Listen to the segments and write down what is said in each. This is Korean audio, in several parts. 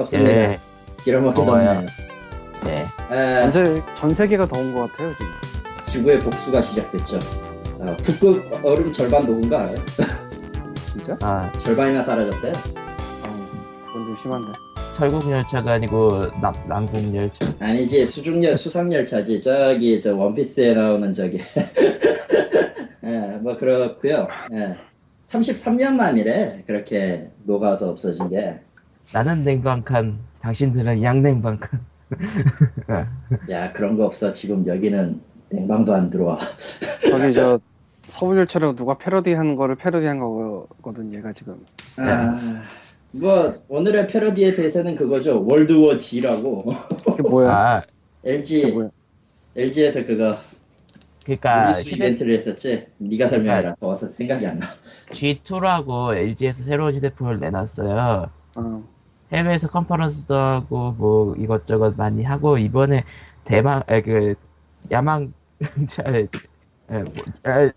덥습니다. 예. 길어먹기. 덥네요. 네. 아, 전, 세, 전 세계가 더운 것 같아요 지금. 지구의 복수가 시작됐죠. 아, 북극 얼음 절반 녹은 거 알아요? 진짜? 아, 절반이나 사라졌대. 아, 그건 좀 심한데. 설국 열차가 아니고 남, 남국 열차. 아니지 수중열 수상열차지 저기 저 원피스에 나오는 저기 예 뭐 그렇고요 예 33년 만이래 그렇게 녹아서 없어진 게 나는 냉방칸, 당신들은 양냉방칸. 야 그런 거 없어 지금 여기는 냉방도 안 들어와 저기 저 서울열차로 누가 패러디한 거를 패러디한 거거든 얘가 지금. 아, 뭐 오늘의 패러디에 대해서는 그거죠 월드워 G라고 이게 뭐야? 아, LG 뭐야? LG에서 그거 그니까, 무기수 이벤트를 했었지 네가 설명해라 더워서 생각이 안 나 G2라고 LG에서 새로운 휴대폰을 내놨어요. 어, 해외에서 컨퍼런스도 하고, 뭐, 이것저것 많이 하고, 이번에 대만, 에, 그, 야망, 잘, 에, 뭐, 에,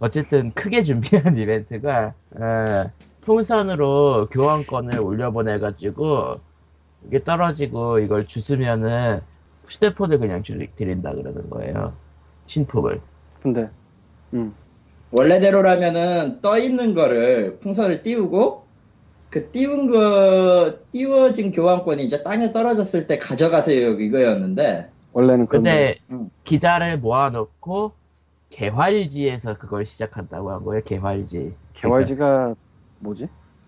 어쨌든 크게 준비한 이벤트가, 에, 풍선으로 교환권을 올려보내가지고, 이게 떨어지고 이걸 주스면은 휴대폰을 그냥 줄- 드린다 그러는 거예요. 신품을. 근데 음. 원래대로라면은 떠 있는 거를 풍선을 띄우고 그 띄운 거 띄워진 교환권이 이제 땅에 떨어졌을 때 가져가세요 이거였는데 원래는 근데 음. 기자를 모아놓고 개활지에서 그걸 시작한다고 한 거예요. 개활지. 개활지가 뭐지?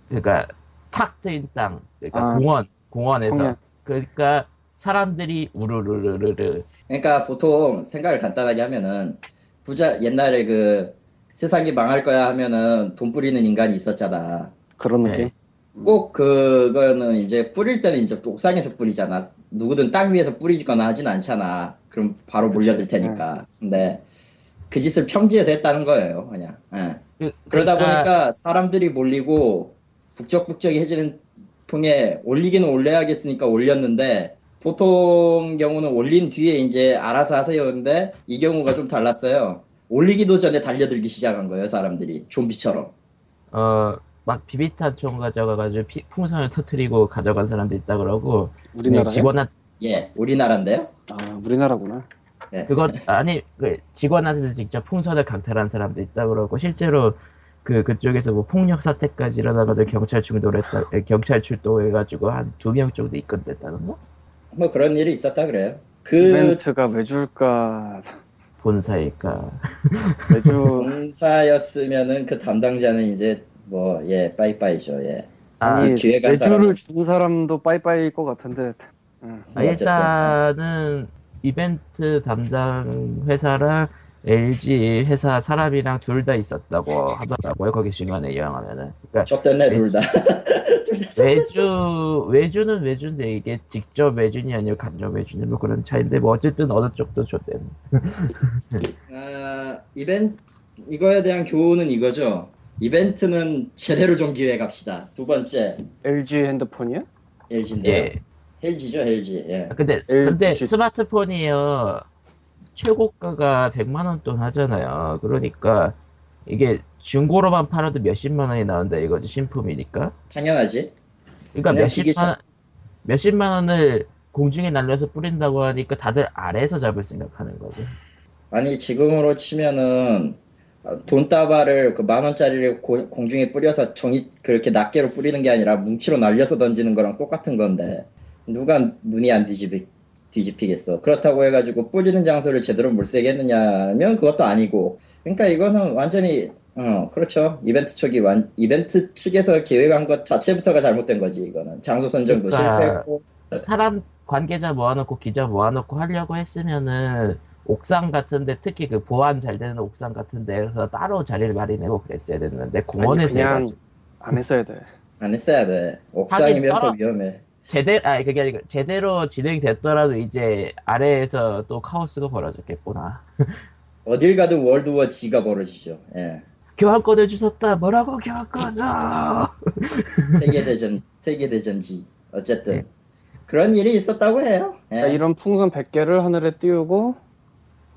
그러니까 탁 트인 땅, 그러니까 아. 공원, 공원에서. 통영. 그러니까 사람들이 우르르르르르. 그러니까 보통 생각을 간단하게 하면은 부자 옛날에 그 세상이 망할 거야 하면은 돈 뿌리는 인간이 있었잖아. 그런 네. 느낌. 꼭 그거는 이제 뿌릴 때는 이제 또 옥상에서 뿌리잖아. 누구든 땅 위에서 뿌리거나 하진 않잖아. 그럼 바로 몰려들 테니까. 근데 그 짓을 평지에서 했다는 거예요, 그냥. 예. 그, 그러다 그러니까 보니까 사람들이 몰리고 북적북적해지는 통에 올리기는 올려야겠으니까 올렸는데 보통 경우는 올린 뒤에 이제 알아서 하세요인데 이 경우가 좀 달랐어요. 올리기도 전에 달려들기 시작한 거예요, 사람들이. 좀비처럼. 어, 막 비비탄 총 가져가가지고 피- 풍선을 터트리고 가져간 사람도 있다 그러고. 우리나라에? 직원한, 예, 우리나라인데요? 아 우리나라구나. 예. 그건, 아니, 그 직원한테 직접 풍선을 강탈한 사람도 있다 그러고, 실제로 그, 그쪽에서 뭐 폭력 사태까지 일어나가지고 경찰 에, 경찰 출동해가지고 한 두 명 정도 입건됐다는 거? 뭐 그런 일이 있었다 그래요. 그 이벤트가 왜 줄까? 본사일까. 매주 공사였으면은 그 담당자는 이제 뭐 예 빠이빠이죠 예. 아니 기획안 매주를 사람은- 준 사람도 빠이빠이일 것 같은데. 응. 아, 뭐 일단은 이벤트 담당 회사랑 LG 회사 사람이랑 둘 다 있었다고 하더라고요. 거기 시간에 이용하면은. 그러니까 좁됐네 둘 다. 외주 외주는 외주인데 이게 직접 외주니 아니면 간접 외주니 뭐 그런 차인데 뭐 어쨌든 어느 쪽도 좋대는. 아, 이벤트 이거에 대한 교훈은 이거죠. 이벤트는 제대로 좀 기획합시다. 두 번째 LG 핸드폰이야? LG인데요. 예. LG죠 LG. 예. 근데 LG. 근데 스마트폰이요 최고가가 100만 원 돈 하잖아요. 그러니까 이게 중고로만 팔아도 몇십만 원이 나온다 이거지 신품이니까. 당연하지. 그러니까 몇십만 원- 몇십만 원을 공중에 날려서 뿌린다고 하니까 다들 아래에서 잡을 생각하는 거지. 아니 지금으로 치면은 어, 돈다발을 그 만 원짜리를 고- 공중에 뿌려서 종이 그렇게 낱개로 뿌리는 게 아니라 뭉치로 날려서 던지는 거랑 똑같은 건데 누가 눈이 안 뒤집히, 뒤집히겠어. 그렇다고 해가지고 뿌리는 장소를 제대로 못 세겠느냐면 그것도 아니고. 그러니까 이거는 완전히 어 그렇죠. 이벤트 측이 완 이벤트 측에서 계획한 것 자체부터가 잘못된 거지 이거는. 장소 선정도 그러니까 실패했고. 사람 관계자 모아놓고 기자 모아놓고 하려고 했으면은 옥상 같은데 특히 그 보안 잘 되는 옥상 같은 데서 따로 자리를 마련하고 그랬어야 됐는데 공원에서 그냥 해가지고 안 했어야 돼. 안 했어야 돼 옥상이면 더 위험해 제대로 아니 그게 아니고 제대로 진행됐더라도 이제 아래에서 또 카오스가 벌어졌겠구나. 어딜 가든 월드워 G가 벌어지죠. 예. 교환권을 주셨다. 뭐라고 교환권? 아! 세계대전, 세계대전지. 어쨌든. 네. 그런 일이 있었다고 해요. 예. 그러니까 이런 풍선 100개를 하늘에 띄우고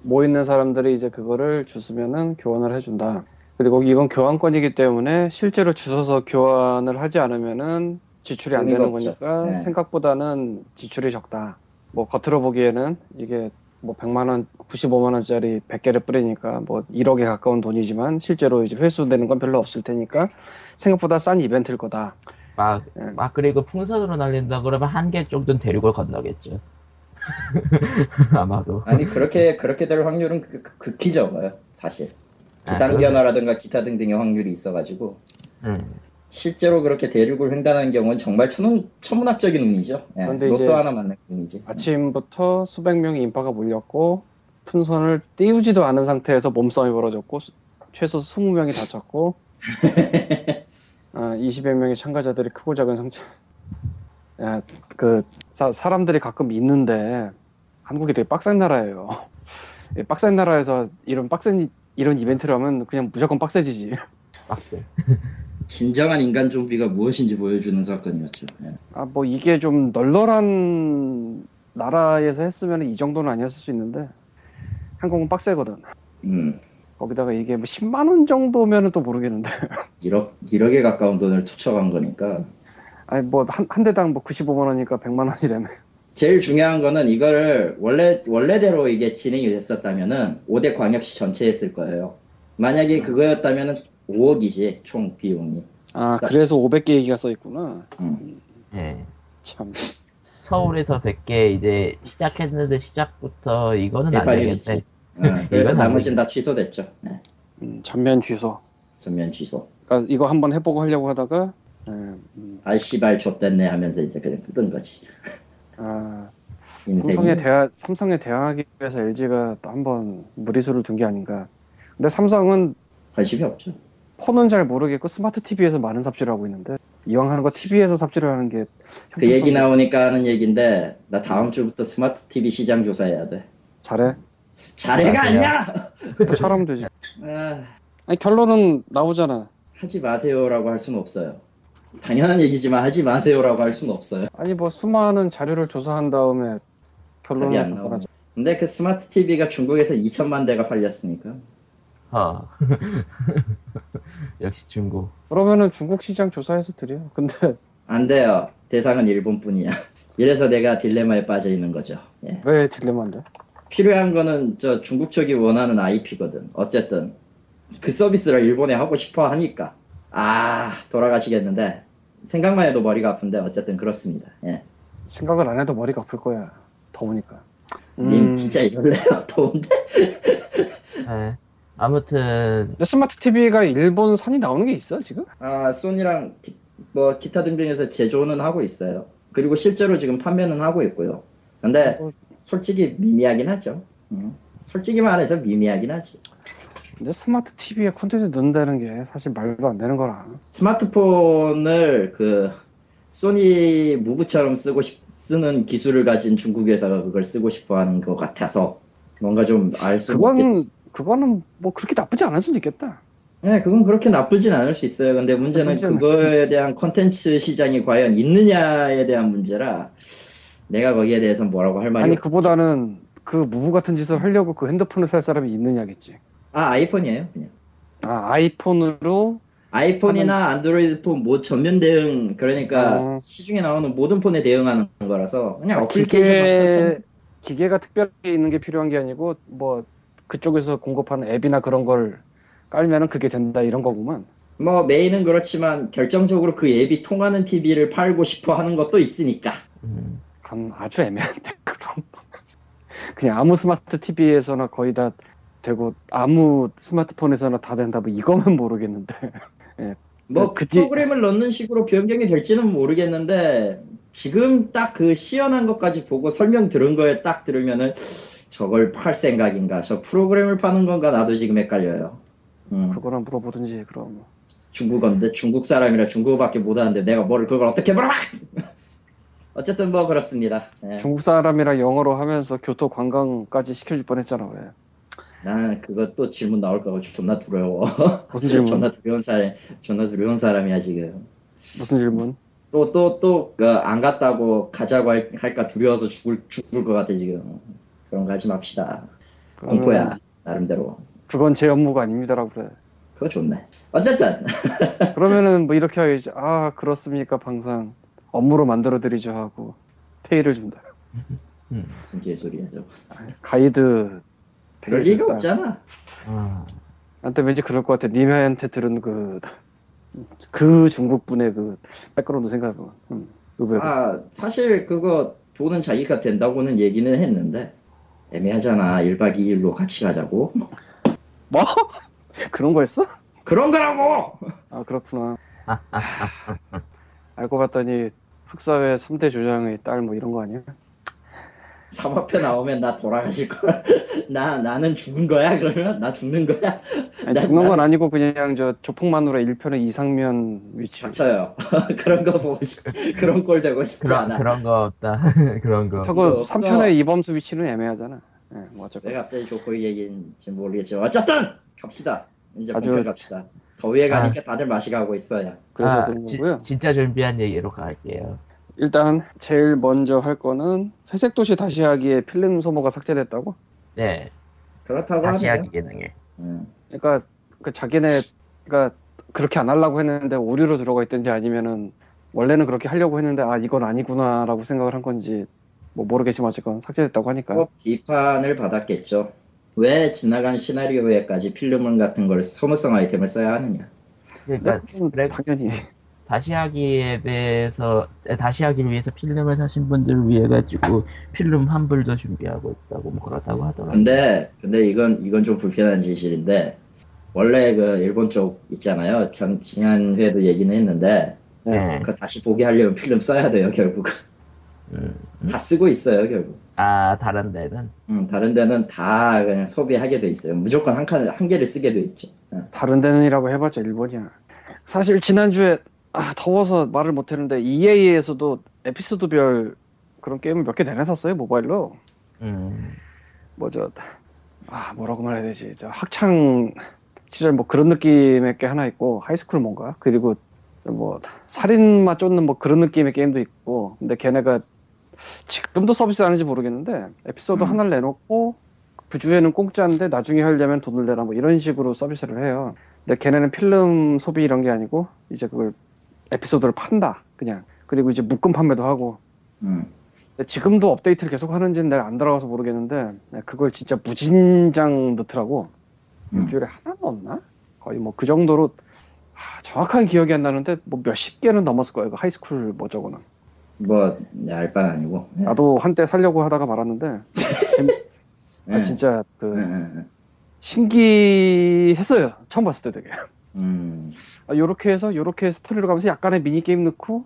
모 있는 사람들이 이제 그거를 주스면은 교환을 해준다. 그리고 이건 교환권이기 때문에 실제로 주워서 교환을 하지 않으면은 지출이 안 되는 없죠. 거니까 네. 생각보다는 지출이 적다. 뭐 겉으로 보기에는 이게 뭐 100만 원, 95만 원짜리 100개를 뿌리니까 뭐 1억에 가까운 돈이지만 실제로 이제 회수되는 건 별로 없을 테니까 생각보다 싼 이벤트일 거다. 막, 예. 막 그리고 풍선으로 날린다 그러면 한 개 정도는 대륙을 건너겠죠. 아마도. 아니 그렇게 그렇게 될 확률은 극- 극- 극히 적어요 사실. 아, 기상 그럼- 변화라든가 기타 등등의 확률이 있어가지고. 음. 실제로 그렇게 대륙을 횡단하는 경우는 정말 천문, 천문학적인 의미죠. 예, 그런데 로또 하나 맞는 의미지. 아침부터 수백 명의 인파가 몰렸고 풍선을 띄우지도 않은 상태에서 몸싸움이 벌어졌고 수- 최소 20명이 다쳤고 아, 20여 명의 참가자들이 크고 작은 상처. 야, 그 사, 사람들이 가끔 있는데 한국이 되게 빡센 나라예요 이 빡센 나라에서 이런 빡센 이- 이런 이벤트를 하면 그냥 무조건 빡세지지 빡세. 진정한 인간 좀비가 무엇인지 보여주는 사건이었죠 예. 아뭐 이게 좀 널널한 나라에서 했으면 이 정도는 아니었을 수 있는데 한국은 빡세거든 음, 거기다가 이게 뭐 10만 원 정도면은 또 모르겠는데. 1억, 1억에 가까운 돈을 투척한 거니까 아니 뭐한 한 대당 뭐 95만 원이니까 100만 원이라며. 제일 중요한 거는 이거를 원래 원래대로 이게 진행이 됐었다면은 5대 광역시 전체 했을 거예요. 만약에 그거였다면은 5억이지 총 비용이. 아 그래서 500개 얘기가 써 있구나. 음. 예. 참. 서울에서 100개 이제 시작했는데 시작부터 이거는 안 대판이 되겠대. 됐지. 어, 그래서 나머지는 다 취소됐죠. 네, 음, 전면 취소. 전면 취소. 그러니까 이거 한번 해보고 하려고 하다가 예, 음, 알씨발 좆됐네 하면서 이제 그냥 끄던 거지. 아. 삼성에 대하 삼성에 대항하기 위해서 LG가 또 한번 무리수를 둔 게 아닌가. 근데 삼성은 관심이 없죠. 폰은 잘 모르겠고 스마트 TV에서 많은 삽질을 하고 있는데 이왕 하는 거 TV에서 삽질을 하는 게 그 얘기 나오니까 하는 얘기인데 나 다음 주부터 스마트 TV 시장 조사해야 돼. 잘해. 맞아요. 아니야. 뭐 잘하면 되지. 아, 아니 결론은 나오잖아. 하지 마세요라고 할 수는 없어요. 당연한 얘기지만 하지 마세요라고 할 수는 없어요. 아니 뭐 수많은 자료를 조사한 다음에 결론을 안. 바꿔라죠. 근데 그 스마트 TV가 중국에서 2천만 대가 팔렸으니까 어. 역시 중국. 그러면은 중국 시장 조사해서 드려. 근데 안 돼요. 대상은 일본뿐이야. 이래서 내가 딜레마에 빠져 있는 거죠. 예. 왜 딜레마인데? 필요한 거는 저 중국 쪽이 원하는 IP거든. 어쨌든 그 서비스를 일본에 하고 싶어 하니까 아 돌아가시겠는데 생각만 해도 머리가 아픈데 어쨌든 그렇습니다. 예. 생각을 안 해도 머리가 아플 거야. 더우니까. 님 음, 진짜 이럴래요? 더운데? 예. 아무튼 스마트 TV가 일본 산이 나오는 게 있어 지금? 아 소니랑 기, 뭐 기타 등등에서 제조는 하고 있어요. 그리고 실제로 지금 판매는 하고 있고요. 근데 어, 솔직히 미미하긴 하죠. 음. 솔직히 말해서 미미하긴 하지. 근데 스마트 TV에 콘텐츠 넣는다는 게 사실 말도 안 되는 거라. 스마트폰을 그 소니 무브처럼 쓰고 싶, 쓰는 기술을 가진 중국 회사가 그걸 쓰고 싶어 하는 것 같아서 뭔가 좀 알수 없겠지. 그건 그거는 뭐 그렇게 나쁘지 않을 수도 있겠다. 네, 그건 그렇게 나쁘진 않을 수 있어요. 근데 문제는 그거에 대한 컨텐츠 시장이 과연 있느냐에 대한 문제라 내가 거기에 대해서 뭐라고 할 말이 아니 없... 그보다는 그 무부 같은 짓을 하려고 그 핸드폰을 살 사람이 있느냐겠지. 아 아이폰이에요 그냥. 아 아이폰으로 아이폰이나 안드로이드 폰 뭐 전면 대응 그러니까 어. 시중에 나오는 모든 폰에 대응하는 거라서 그냥 어플리케이션 기계 기계가 특별하게 있는 게 필요한 게 아니고 뭐 그쪽에서 공급하는 앱이나 그런 걸 깔면은 그게 된다 이런 거구만. 뭐 메인은 그렇지만 결정적으로 그 앱이 통하는 TV를 팔고 싶어 하는 것도 있으니까. 음, 그건 아주 애매한데 그럼. 그냥 아무 스마트 TV에서나 거의 다 되고 아무 스마트폰에서나 다 된다 뭐 이거면 모르겠는데. 뭐그그 뒤- 프로그램을 넣는 식으로 변경이 될지는 모르겠는데 지금 딱 그 시연한 것까지 보고 설명 들은 거에 딱 들으면은 저걸 팔 생각인가. 저 프로그램을 파는 건가 나도 지금 헷갈려요. 음, 그거나 물어보든지 그럼. 중국어인데 중국 사람이라 중국어밖에 못하는데 내가 뭘 그걸 어떻게 물어봐! 어쨌든 뭐 그렇습니다. 예. 중국 사람이랑 영어로 하면서 교토 관광까지 시켜줄 뻔했잖아 왜 나는 그거 또 질문 나올까봐 존나 두려워. 무슨 질문? 존나 두려운 사람 존나 두려운 사람이야 지금. 무슨 질문? 또 또 또안 갔다고 가자고 할, 할까 두려워서 죽을 죽을 것 같아 지금. 그런 거 하지 맙시다. 공포야 나름대로. 그건 제 업무가 아닙니다라고 그래. 그거 좋네. 어쨌든. 그러면은 뭐 이렇게 하야지 아 그렇습니까 방상. 업무로 만들어 드리죠 하고 페이를 준다. 무슨 개소리야 저거. 가이드 그럴 리가 딱. 없잖아. 아, 나한테 왠지 그럴 것 같아. 님한테 들은 그, 그 중국 분의 그 백그라운드 생각은. 음, 의외로. 아 사실 그거 돈은 자기가 된다고는 얘기는 했는데 애매하잖아. 1박 2일로 같이 가자고. 뭐? 그런 거였어? 그런 거라고. 아, 그렇구나. 알고 봤더니 흑사회 3대 조장의 딸 뭐 이런 거 아니야? 3화편 나오면 나 돌아가실 거야. 나 나는 죽은 거야 그러면 나 죽는 거야. 아니, 나- 죽는 나- 건 아니고 그냥 저 조폭마누라 1편의 이상면 위치. 맞춰요. 그런 거 보고 싶, 그런 꼴 되고 싶지 그런, 않아. 그런 거 없다. 그런 거. 저거 이거 없어. 3편의 이범수 위치는 애매하잖아. 예, 뭐 어쨌건. 왜 갑자기 조코이 얘기인지 모르겠지만 어쨌든 갑시다. 이제 아주- 본격 갑시다. 더위에 가니까 다들 마시 가고 있어요. 그래서 아, 그런 지- 거고요. 진짜 준비한 얘기로 갈게요. 일단 제일 먼저 할 거는 회색 도시 다시 하기에 필름 소모가 삭제됐다고? 네, 그렇다고 다시 하네요. 하기 기능에. 음. 그러니까 그 자기네가 그렇게 안 하려고 했는데 오류로 들어가 있든지 아니면은 원래는 그렇게 하려고 했는데 아 이건 아니구나라고 생각을 한 건지 뭐 모르겠지만 어쨌건 삭제됐다고 하니까 꼭 비판을 받았겠죠. 왜 지나간 시나리오에까지 필름 같은 걸 소모성 아이템을 써야 하느냐. 그러니까 그래- 당연히 다시 하기에 대해서 다시 하기를 위해서 필름을 사신 분들을 위해 가지고 필름 환불도 준비하고 있다고 뭐 그렇다고 하더라고요. 근데 근데 이건 이건 좀 불편한 진실인데 원래 그 일본 쪽 있잖아요. 전 지난 회에도 얘기는 했는데 네. 그 다시 보게 하려면 필름 써야 돼요 결국. 음, 다 쓰고 있어요 결국. 아 다른 데는 음, 다른 데는 다 그냥 소비하게 돼 있어요. 무조건 한 칸, 한 개를 쓰게 돼 있죠. 어. 다른 데는이라고 해봤자 일본이야. 사실 지난주에 아, 더워서 말을 못했는데 EA에서도 에피소드별 그런 게임을 몇 개 내놨었어요 모바일로. 음, 뭐저 아 뭐라고 말해야 되지 저 학창 시절 뭐 그런 느낌의 게 하나 있고 high school 뭔가 그리고 뭐 살인마 쫓는 뭐 그런 느낌의 게임도 있고 근데 걔네가 지금도 서비스 하는지 모르겠는데 에피소드 음. 하나를 내놓고 그 주에는 공짜인데 나중에 하려면 돈을 내라 뭐 이런 식으로 서비스를 해요 근데 걔네는 필름 소비 이런 게 아니고 이제 그걸 에피소드를 판다 그냥 그리고 이제 묶음 판매도 하고 음. 지금도 업데이트를 계속 하는지는 내가 안 들어가서 모르겠는데 그걸 진짜 무진장 넣더라고 음. 일주일에 하나 넣었나? 거의 뭐 그 정도로 아, 정확한 기억이 안 나는데 뭐 몇십 개는 넘었을 거예요 그 high school 뭐 저거는 뭐, 네, 알바는 아니고. 네. 나도 한때 살려고 하다가 말았는데 네. 아, 진짜 그 네, 네, 네. 신기했어요 처음 봤을 때 되게 음. 아, 요렇게 해서 요렇게 스토리로 가면서 약간의 미니 게임 넣고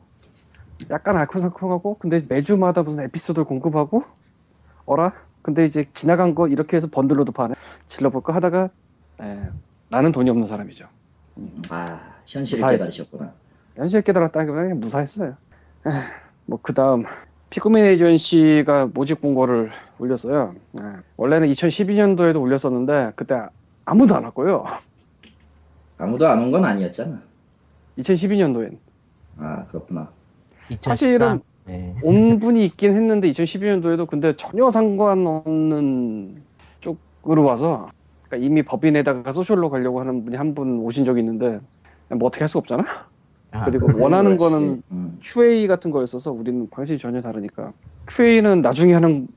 약간 알콩달콩하고 근데 매주마다 무슨 에피소드를 공급하고 어라? 근데 이제 지나간 거 이렇게 해서 번들로도 파네 질러볼까 하다가 에, 나는 돈이 없는 사람이죠 아, 현실을 무시했어. 깨달으셨구나. 현실 깨달았다기보다 그냥 무시했어요 뭐 그 다음 피그민 에이전시가 모집 공고를 올렸어요 에, 원래는 2012년도에도 올렸었는데 그때 아무도 안 왔고요 아무도 안 온 건 아니었잖아. 2012년도엔 아, 그렇구나. 2013. 사실은 네. 온 분이 있긴 했는데 2012년도에도 근데 전혀 상관없는 쪽으로 와서 그러니까 이미 법인에다가 소셜로 가려고 하는 분이 한 분 오신 적이 있는데 뭐 어떻게 할 수 없잖아. 아, 그리고 원하는 그렇지. 거는 음. QA 같은 거였어서 우리는 방식이 전혀 다르니까 QA는 나중에 하는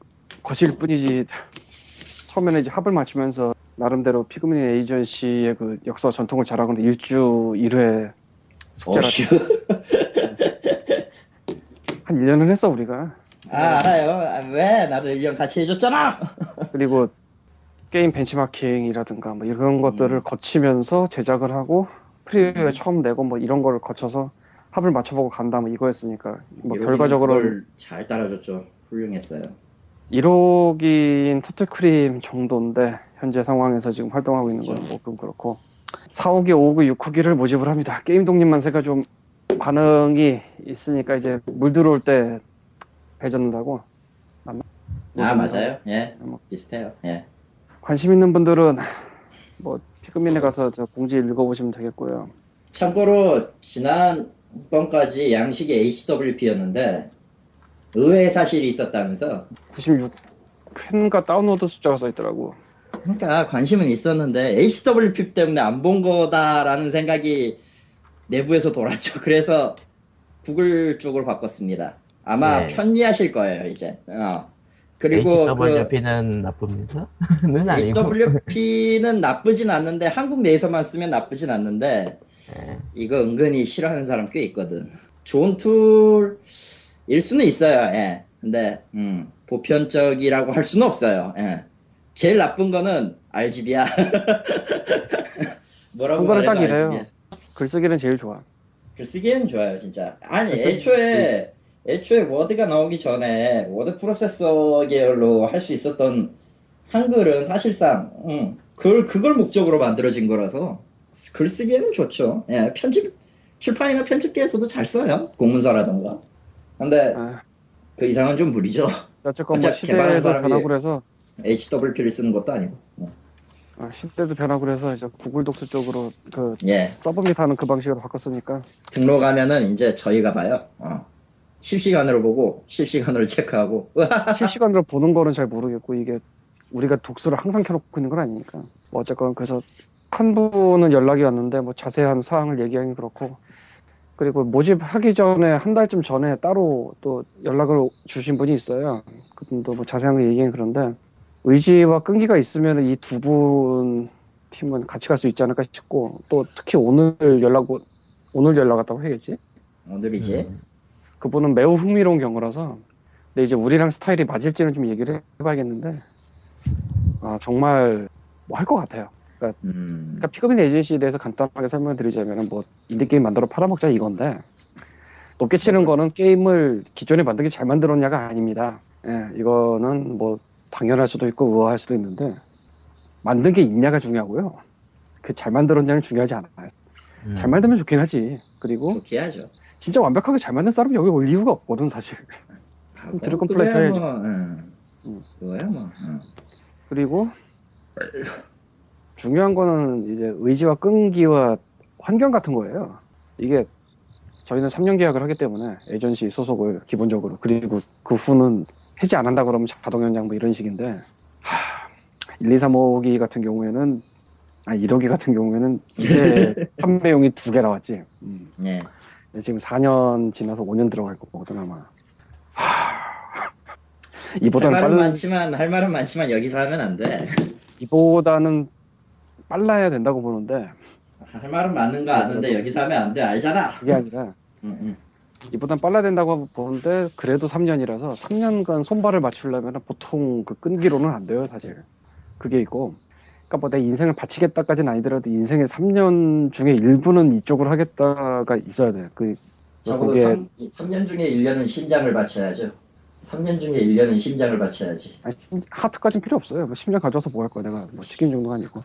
것일 뿐이지 처음에는 이제 합을 맞추면서 나름대로 피그민 에이전시의 그 역사 전통을 자랑하는데 일주 1회 숙제라 어휴. 한 1년은 했어 우리가 아, 알아요. 아, 왜? 나도 1년 같이 해줬잖아! 그리고 게임 벤치마킹이라든가 뭐 이런 것들을 음. 거치면서 제작을 하고 프리웨어 처음 내고 뭐 이런 거를 거쳐서 합을 맞춰보고 간다 뭐 이거였으니까 뭐 결과적으로 잘 따라줬죠. 훌륭했어요. 1호기인 터틀크림 정도인데 현재 상황에서 지금 활동하고 있는 건. 조금 그렇고 4호기, 5호기, 6호기를 모집을 합니다. 게임 독립만 세가 좀 반응이 있으니까 이제 물 들어올 때 배젓는다고 맞나? 아, 맞아요. 예. 뭐. 비슷해요. 예. 관심 있는 분들은 뭐 피그민에 가서 저 공지 읽어보시면 되겠고요. 참고로, 지난번까지 양식이 HWP였는데, 의외의 사실이 있었다면서. 96회인가 다운로드 숫자가 써있더라고. 그러니까 관심은 있었는데, HWP 때문에 안 본 거다라는 생각이 내부에서 돌았죠. 그래서, 구글 쪽으로 바꿨습니다. 아마 네. 편리하실 거예요 이제. 어. 그리고 그 HWP는 나쁩니다. 는 아니고. HWP는 나쁘진 않는데 한국 내에서만 쓰면 나쁘진 않는데 네. 이거 은근히 싫어하는 사람 꽤 있거든. 좋은 tool일 수는 있어요. 예. 근데 음, 보편적이라고 할 수는 없어요. 예. 제일 나쁜 거는 RGB야. 뭐라고 그거는 딱 말해도 이래요. RGB 야. 글쓰기는 제일 좋아. 글쓰기엔 좋아요, 진짜. 아니, 글쓰기- 애초에, 애초에 워드가 나오기 전에 워드 프로세서 계열로 할 수 있었던 한글은 사실상, 음, 그걸, 그걸 목적으로 만들어진 거라서 글쓰기에는 좋죠. 예, 편집, 출판이나 편집계에서도 잘 써요. 공문서라던가. 근데 아, 그 이상은 좀 무리죠. 어쨌건 뭐 사람이- 변하고 그래서 HWP를 쓰는 것도 아니고. 어. 아, 시대도 변하고 그래서 이제 구글 독스 쪽으로 그 예, 서브밋 하는 그 방식으로 바꿨으니까 등록하면은 이제 저희가 봐요. 어. 실시간으로 보고, 실시간으로 체크하고. 실시간으로 보는 거는 잘 모르겠고 이게 우리가 독스를 항상 켜놓고 있는 건 아니니까 뭐 어쨌건 그래서 한 분은 연락이 왔는데 뭐 자세한 사항을 얘기하기 그렇고 그리고 모집하기 전에 한 달쯤 전에 따로 또 연락을 주신 분이 있어요 그분도 뭐 자세한 거 얘기하기 그런데 의지와 끈기가 있으면 이 두 분 팀은 같이 갈 수 있지 않을까 싶고 또 특히 오늘 연락 오- 오늘 연락 왔다고 해야겠지 오늘이지. 음. 그분은 매우 흥미로운 경우라서 근데 이제 우리랑 스타일이 맞을지는 좀 얘기를 해봐야겠는데 아 정말 뭐 할 것 같아요. 음. 그러니까 피그민 에이전시에 대해서 간단하게 설명을 드리자면 뭐 인디게임 만들어 팔아먹자 이건데 높게 치는 거는 게임을 기존에 만들기 잘 만들었냐가 아닙니다. 예, 이거는 뭐 당연할 수도 있고 의아할 수도 있는데 만든 게 있냐가 중요하고요. 그 잘 만들었냐는 중요하지 않아요. 음. 잘 만들면 좋긴 하지. 그리고 좋게 하죠. 진짜 완벽하게 잘 만든 사람이 여기 올 이유가 없거든 사실. 아, 드래곤 그거야 플레이 해야지. 뭐, 응. 음. 그거야 뭐. 응. 그리고 중요한 거는 이제 의지와 끈기와 환경 같은 거예요. 이게 저희는 3년 계약을 하기 때문에 에이전시 소속을 기본적으로 그리고 그 후는 해지 안 한다 그러면 자동 연장 뭐 이런 식인데 하, 1, 2, 3, 5기 같은 경우에는 아 1호기 같은 경우에는 이제 판매용이 두 개 나왔지. 음. 네. 지금 4년 지나서 5년 들어갈 거거든 아마. 하, 할 이보다는 말은 빨리 많지만 할 말은 많지만 여기서 하면 안 돼. 이보다는 빨라야 된다고 보는데 할 말은 많은 거 아는데 여기서 하면 안 돼. 알잖아. 그게 아니라 응, 응. 이보단 빨라야 된다고 보는데 그래도 3년이라서 3년간 손발을 맞추려면 보통 그 끈기로는 안 돼요 사실 그게 있고 그러니까 뭐 내 인생을 바치겠다까지는 아니더라도 인생의 3년 중에 일부는 이쪽으로 하겠다가 있어야 돼 그 적어도 그게 3, 년 중에 1년은 심장을 바쳐야죠. 3년 중에 1년은 심장을 바쳐야지. 아니, 심- 하트까지는 필요 없어요 뭐 심장 가져와서 뭐 할 거야 내가 뭐 치킨 정도가 아니고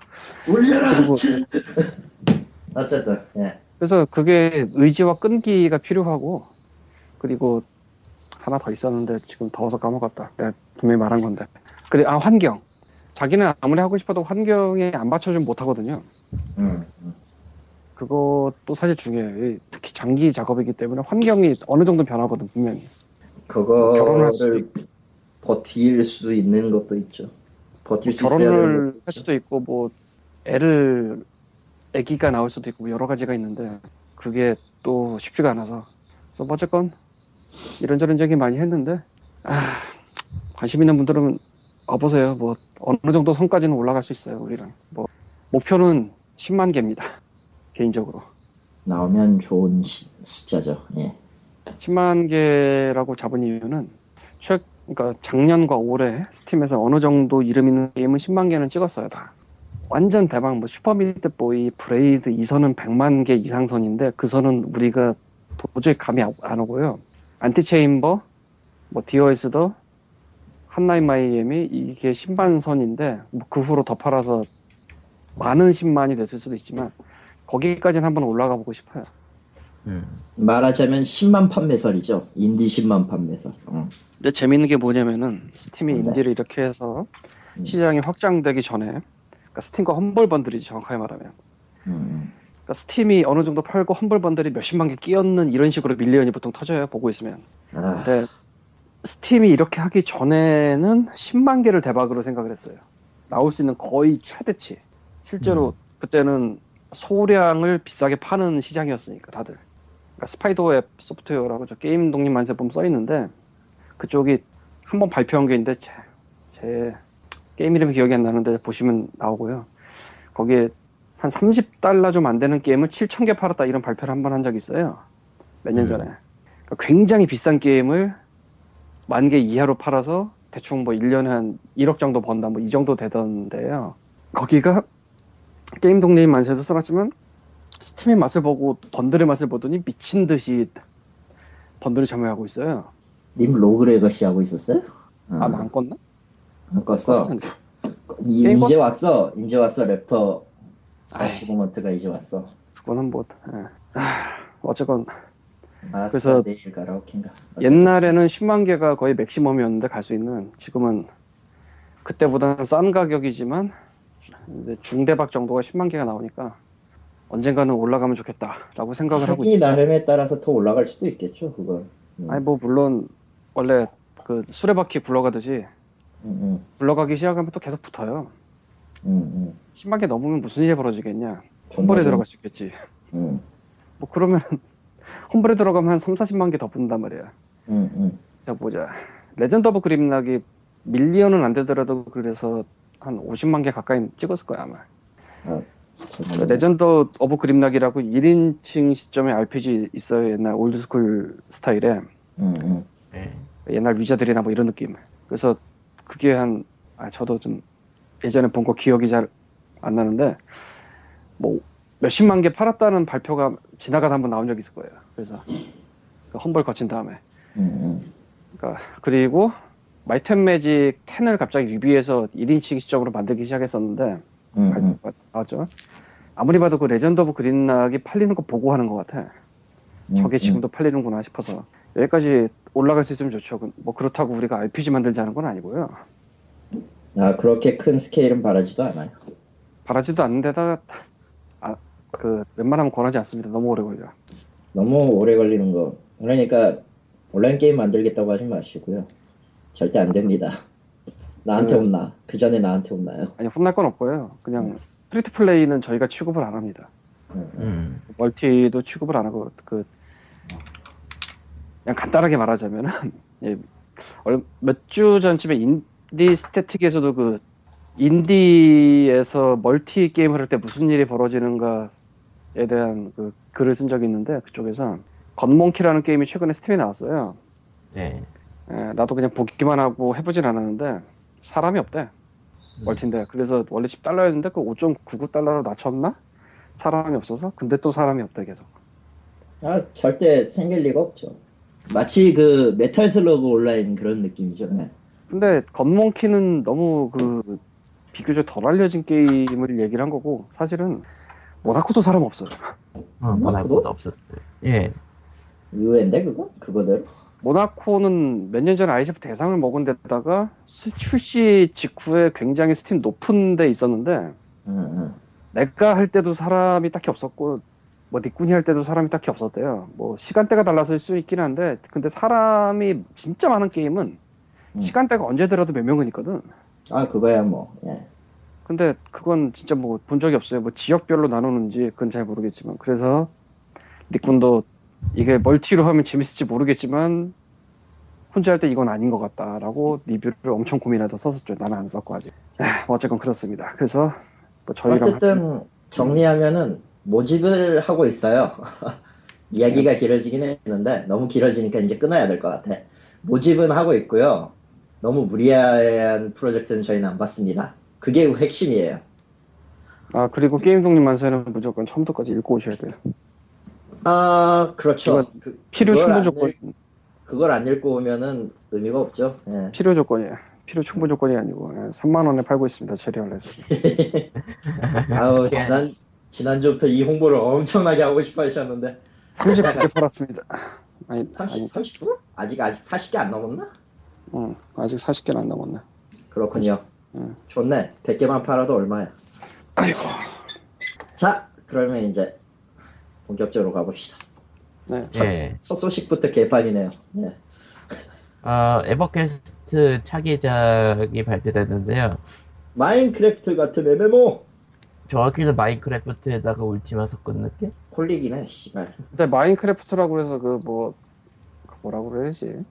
울려라! 그리고 어쨌든, 예. 그래서 그게 의지와 끈기가 필요하고 그리고 하나 더 있었는데 지금 더워서 까먹었다. 내가 분명히 말한 건데. 그래 아 환경. 자기는 아무리 하고 싶어도 환경에 안 맞춰주면 못 하거든요. 음, 음. 그것도 사실 중요해요. 특히 장기 작업이기 때문에 환경이 어느 정도 변하거든 분명히. 그거를 버틸 수 있는 것도 있죠. 버틸 수 있어야 되는 결혼을 할. 수도 있고 뭐 애를 아기가 나올 수도 있고 뭐 여러 가지가 있는데 그게 또 쉽지가 않아서 그래서 뭐 어쨌건 이런저런 얘기 많이 했는데 아 관심 있는 분들은 와보세요 뭐 어느 정도 선까지는 올라갈 수 있어요 우리랑 뭐 목표는 10만 개입니다 개인적으로 나오면 좋은 시- 숫자죠. 예. 10만 개라고 잡은 이유는 최 그러니까 작년과 올해 스팀에서 어느 정도 이름 있는 게임은 10만 개는 찍었어요 다. 완전 대박 뭐 Super Meat Boy Braid 이 선은 100만 개 이상 선인데 그 선은 우리가 도저히 감이 안- 안 오고요. Antichamber, 뭐 Dear Esther, Hotline Miami 이게 10만 선인데 뭐 그 후로 더 팔아서 많은 10만이 됐을 수도 있지만 거기까지는 한번 올라가 보고 싶어요. 음. 말하자면 10만 판매설이죠. 인디 10만 판매설. 어. 근데 재밌는 게 뭐냐면은 스팀이 네. 인디를 이렇게 해서 음. 시장이 확장되기 전에 그러니까 스팀과 Humble Bundle이지 정확하게 말하면 음, 그러니까 스팀이 어느 정도 팔고 Humble Bundle이 몇십만 개 끼얹는 이런 식으로 million이 보통 터져요 보고 있으면 아, 근데 스팀이 이렇게 하기 전에는 10만 개를 대박으로 생각을 했어요 나올 수 있는 거의 최대치 실제로 그때는 소량을 비싸게 파는 시장이었으니까 다들 Spiderweb Software라고 저 게임 독립 만세품 써 있는데 그쪽이 한 번 발표한 게 있는데 제, 제 게임 이름이 기억이 안 나는데 보시면 나오고요. 거기에 한 30달러 좀 안 되는 게임을 7,000개 팔았다 이런 발표를 한 번 한 적이 있어요. 몇년 음. 전에. 그러니까 굉장히 비싼 게임을 만 개 이하로 팔아서 대충 뭐 1년에 한 1억 정도 번다 뭐 이 정도 되던데요. 거기가 게임 독립 만세도 써놨지만 스팀의 맛을 보고 번들의 맛을 보더니 미친 듯이 번들을 참여하고 있어요. 님 Rogue Legacy 하고 있었어요? 아, 나 안 껐나? 안 껐어. 이, 이제 왔어. 이제 왔어. Raptr 아이, achievement가 이제 왔어. 그거는 뭐, 예. 아, 어쨌건 아, 그래서 내일 가라오케인가. 옛날에는 10만 개가 거의 maximum이었는데 갈 수 있는 지금은 그때보다는 싼 가격이지만 중대박 정도가 10만 개가 나오니까 언젠가는 올라가면 좋겠다라고 생각을 하고 자기 나름에 따라서 더 올라갈 수도 있겠죠. 그건. 음, 아니 뭐 물론 원래 그 수레바퀴 굴러가듯이 음, 굴러가기 시작하면 또 계속 붙어요. 음, 음, 10만 개 넘으면 무슨 일이 벌어지겠냐? 좀- 들어갈 수 있겠지. 음, 뭐 그러면 Humble에 들어가면 한 3, 40만 개 더 붙는단 말이야. 음, 음. 자 보자. Legend of Grimrock이 million은 안 되더라도 그래서 한 50만 개 가까이 찍었을 거야 아마. 아, 그. Legend of Grimrock이라고 1인칭 시점의 RPG 있어요 옛날 old school 스타일에 음, 음. 예. 옛날 Wizardry나 뭐 이런 느낌. 그래서 그게 한, 아, 저도 좀 예전에 본 거 기억이 잘 안 나는데, 뭐, 몇십만 개 팔았다는 발표가 지나가다 한번 나온 적이 있을 거예요. 그래서, 그 Humble 거친 다음에. 음, 그러니까, 그리고, Might and Magic 10을 갑자기 유비에서 1인칭 시점으로 만들기 시작했었는데, 음, 음, 음. 나왔죠. 아무리 봐도 그 Legend of Grimrock이 팔리는 거 보고 하는 것 같아. 저게 음, 지금도 팔리는구나 싶어서 여기까지 올라갈 수 있으면 좋죠. 그- 뭐 그렇다고 우리가 RPG 만들자는 건 아니고요. 음. 아, 그렇게 큰 스케일은 바라지도 않아요. 바라지도 않는데다가 아, 그 웬만하면 권하지 않습니다. 너무 오래 걸려. 너무 오래 걸리는 거. 그러니까 온라인 게임 만들겠다고 하지 마시고요. 절대 안 됩니다. 나한테 그- 혼나. 그 전에 나한테 혼나요. 아니 혼날 건 없고요. 그냥 free to play는 저희가 취급을 안 합니다. 음, 음. 음. 멀티도 취급을 안 하고 그 그냥 간단하게 말하자면은 예, 몇 주 전쯤에 Indie Statik에서도 그 인디에서 멀티 게임을 할 때 무슨 일이 벌어지는가에 대한 그 글을 쓴 적이 있는데 그쪽에서 Gun Monkey라는 게임이 최근에 Steam에 나왔어요. 네. 예, 나도 그냥 보기만 하고 해보진 않았는데 사람이 없대 멀티인데 그래서 원래 10달러였는데 그 5.99달러로 낮췄나? 사람이 없어서 근데 또 사람이 없대 계속 아, 절대 생길 리가 없죠. 마치 그 Metal Slug Online 그런 느낌이죠. 네. 근데 Gun Monkey는 너무 그 비교적 덜 알려진 게임을 얘기를 한 거고 사실은 Monaco도 사람 없어요 어, 뭐? 것도 없었어요. 예. 의외인데 그거? 그거대로? Monaco는 몇 년 전에 IGF 대상을 먹은 데다가 수- 출시 직후에 굉장히 스팀 높은 데 있었는데 응, 응. 내가 할 때도 사람이 딱히 없었고 뭐 니꾼이 할 때도 사람이 딱히 없었대요. 뭐 시간대가 달라서일 수 있긴 한데 근데 사람이 진짜 많은 게임은 음. 시간대가 언제 들어도 몇 명은 있거든. 아, 그거야 뭐. 예. 근데 그건 진짜 뭐 본 적이 없어요. 뭐 지역별로 나누는지 그건 잘 모르겠지만 그래서 니꾼도 이게 멀티로 하면 재밌을지 모르겠지만 혼자 할 때 이건 아닌 것 같다라고 리뷰를 엄청 고민하다 썼었죠. 나는 안 썼고 아직. 에, 뭐 어쨌건 그렇습니다. 그래서 뭐 저희가 어쨌든 정리하면은 모집을 하고 있어요. 이야기가 길어지긴 했는데 너무 길어지니까 이제 끊어야 될 것 같아. 모집은 하고 있고요. 너무 무리한 프로젝트는 저희는 안 받습니다. 그게 핵심이에요. 아 그리고 게임 독립 만세는 무조건 처음부터까지 읽고 오셔야 돼요. 아, 그렇죠. 그, 필요 충분 안 조건 읽- 그걸 안 읽고 오면은 의미가 없죠. 예. 필요 조건이에요. 필요 충분 조건이 아니고 예, 3만 원에 팔고 있습니다. 체리얼에서. 아우, 지난, 지난주부터 이 홍보를 엄청나게 하고 싶어 하셨는데. 39개 팔았습니다. 아니, 30, 아니 30%? 아직, 아직 40개 안 넘었나? 응, 아직 40개는 안 남았네. 그렇군요. 음. 좋네. 100개만 팔아도 얼마야. 아이고. 자, 그러면 이제 본격적으로 가봅시다. 네. 첫, 예. 첫 소식부터 개판이네요. 예. 어, EverQuest 차기작이 발표됐는데요. Minecraft 같은 MMO. 정확히는 Minecraft에다가 Ultima 섞은 느낌? 콜릭이네 씨발 근데 Minecraft라고 해서 그뭐 뭐라고 그래야지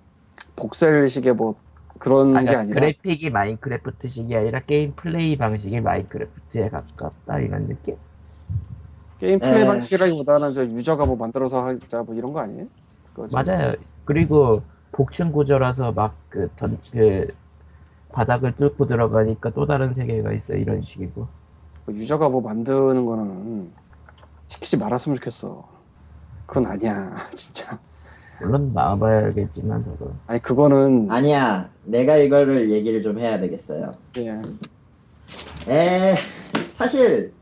voxel식의 뭐 그런 아니, 게 아니라 그래픽이 Minecraft식이 아니라 게임 플레이 방식이 Minecraft에 가깝다 이런 느낌? 게임 플레이 에. 방식이라기보다는 저 유저가 뭐 만들어서 하자 뭐 이런 거 아니에요? 맞아요. 그리고 복층 구조라서 막그 던, 그 바닥을 뚫고 들어가니까 또 다른 세계가 있어 이런 식이고. 그 유저가 뭐 만드는 거는 시키지 말았으면 좋겠어. 그건 아니야, 진짜. 물론 나와봐야 알겠지만 서로. 아니 그거는 아니야 내가 이거를 얘기를 좀 해야 되겠어요 예. 에 사실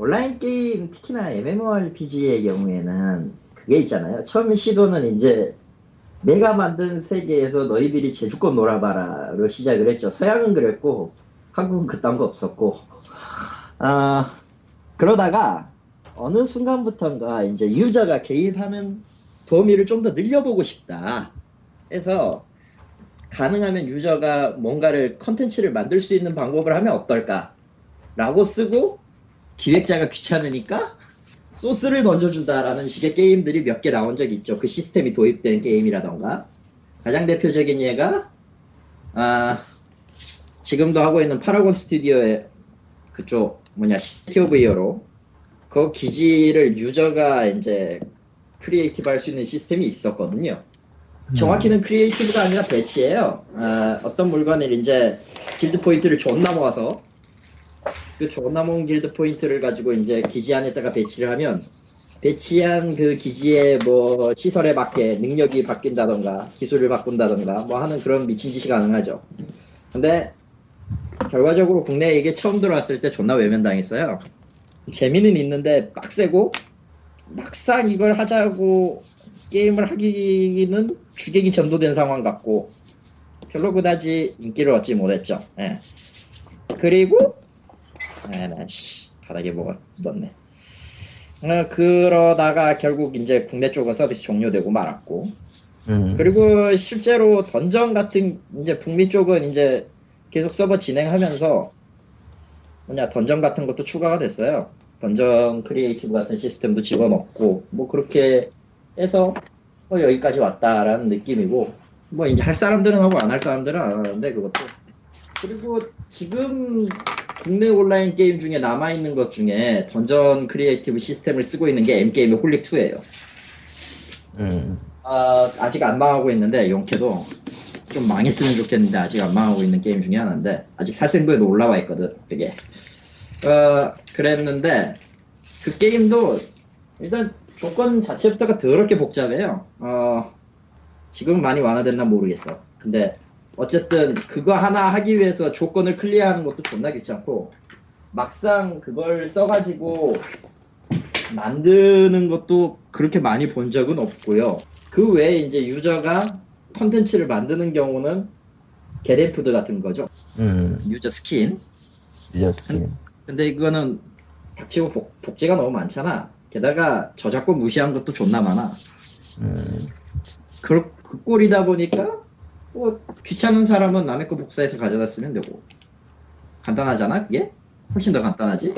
온라인 게임 특히나 MMORPG의 경우에는 그게 있잖아요. 처음 시도는 이제 내가 만든 세계에서 너희들이 제주껏 놀아봐라로 시작을 했죠. 서양은 그랬고 한국은 그딴 거 없었고 아 그러다가 어느 순간부터인가 이제 유저가 개입하는 범위를 좀 더 늘려보고 싶다. 해서 가능하면 유저가 뭔가를 컨텐츠를 만들 수 있는 방법을 하면 어떨까? 라고 쓰고 기획자가 귀찮으니까 소스를 던져준다라는 식의 게임들이 몇 개 나온 적이 있죠. 그 시스템이 도입된 게임이라던가. 가장 대표적인 예가, 아, 지금도 하고 있는 Paragon Studio의 그쪽, 뭐냐, City of Hero, 그 기지를 유저가 이제 creative 할 수 있는 시스템이 있었거든요. 정확히는 creative가 아니라 배치예요. 아, 어떤 물건을 이제 길드 포인트를 존나 모아서 그 모은 길드 포인트를 가지고 이제 기지 안에다가 배치를 하면 배치한 그 기지의 뭐 시설에 맞게 능력이 바뀐다던가 기술을 바꾼다던가 뭐 하는 그런 미친 짓이 가능하죠. 근데 결과적으로 국내에 이게 처음 들어왔을 때 존나 외면당했어요. 재미는 있는데 빡세고 막상 이걸 하자고 게임을 하기는 주객이 전도된 상황 같고 별로 그다지 인기를 얻지 못했죠. 예. 그리고 아나 씨 바닥에 뭐가 묻었네. 어, 그러다가 결국 이제 국내 쪽은 서비스 종료되고 말았고 음. 그리고 실제로 던전 같은 이제 북미 쪽은 이제 계속 서버 진행하면서 뭐냐 던전 같은 것도 추가가 됐어요. dungeon creative 같은 시스템도 집어넣고 뭐 그렇게 해서 뭐 여기까지 왔다라는 느낌이고 뭐 이제 할 사람들은 하고 안 할 사람들은 안 하는데 그것도 그리고 지금 국내 온라인 게임 중에 남아있는 것 중에 dungeon creative 시스템을 쓰고 있는 게 M게임의 Holic2예요. 음. 아, 아직 안 망하고 있는데 용케도 좀 망했으면 좋겠는데 아직 안 망하고 있는 게임 중에 하나인데 아직 살생부에도 올라와 있거든 그게 어 그랬는데 그 게임도 일단 조건 자체부터가 더럽게 복잡해요 어 지금 많이 완화됐나 모르겠어 근데 어쨌든 그거 하나 하기 위해서 조건을 클리어하는 것도 존나 귀찮고 막상 그걸 써가지고 만드는 것도 그렇게 많이 본 적은 없고요. 그 외에 이제 유저가 컨텐츠를 만드는 경우는 GetAmped 같은 거죠. 음. 유저 스킨. 밀렸skin. 근데 이거는 닥치고 복, 복제가 너무 많잖아. 게다가 저작권 무시한 것도 존나 많아. 음. 그, 그 꼴이다 보니까 뭐 귀찮은 사람은 남의 거 복사해서 가져다 쓰면 되고 간단하잖아 그게? 훨씬 더 간단하지?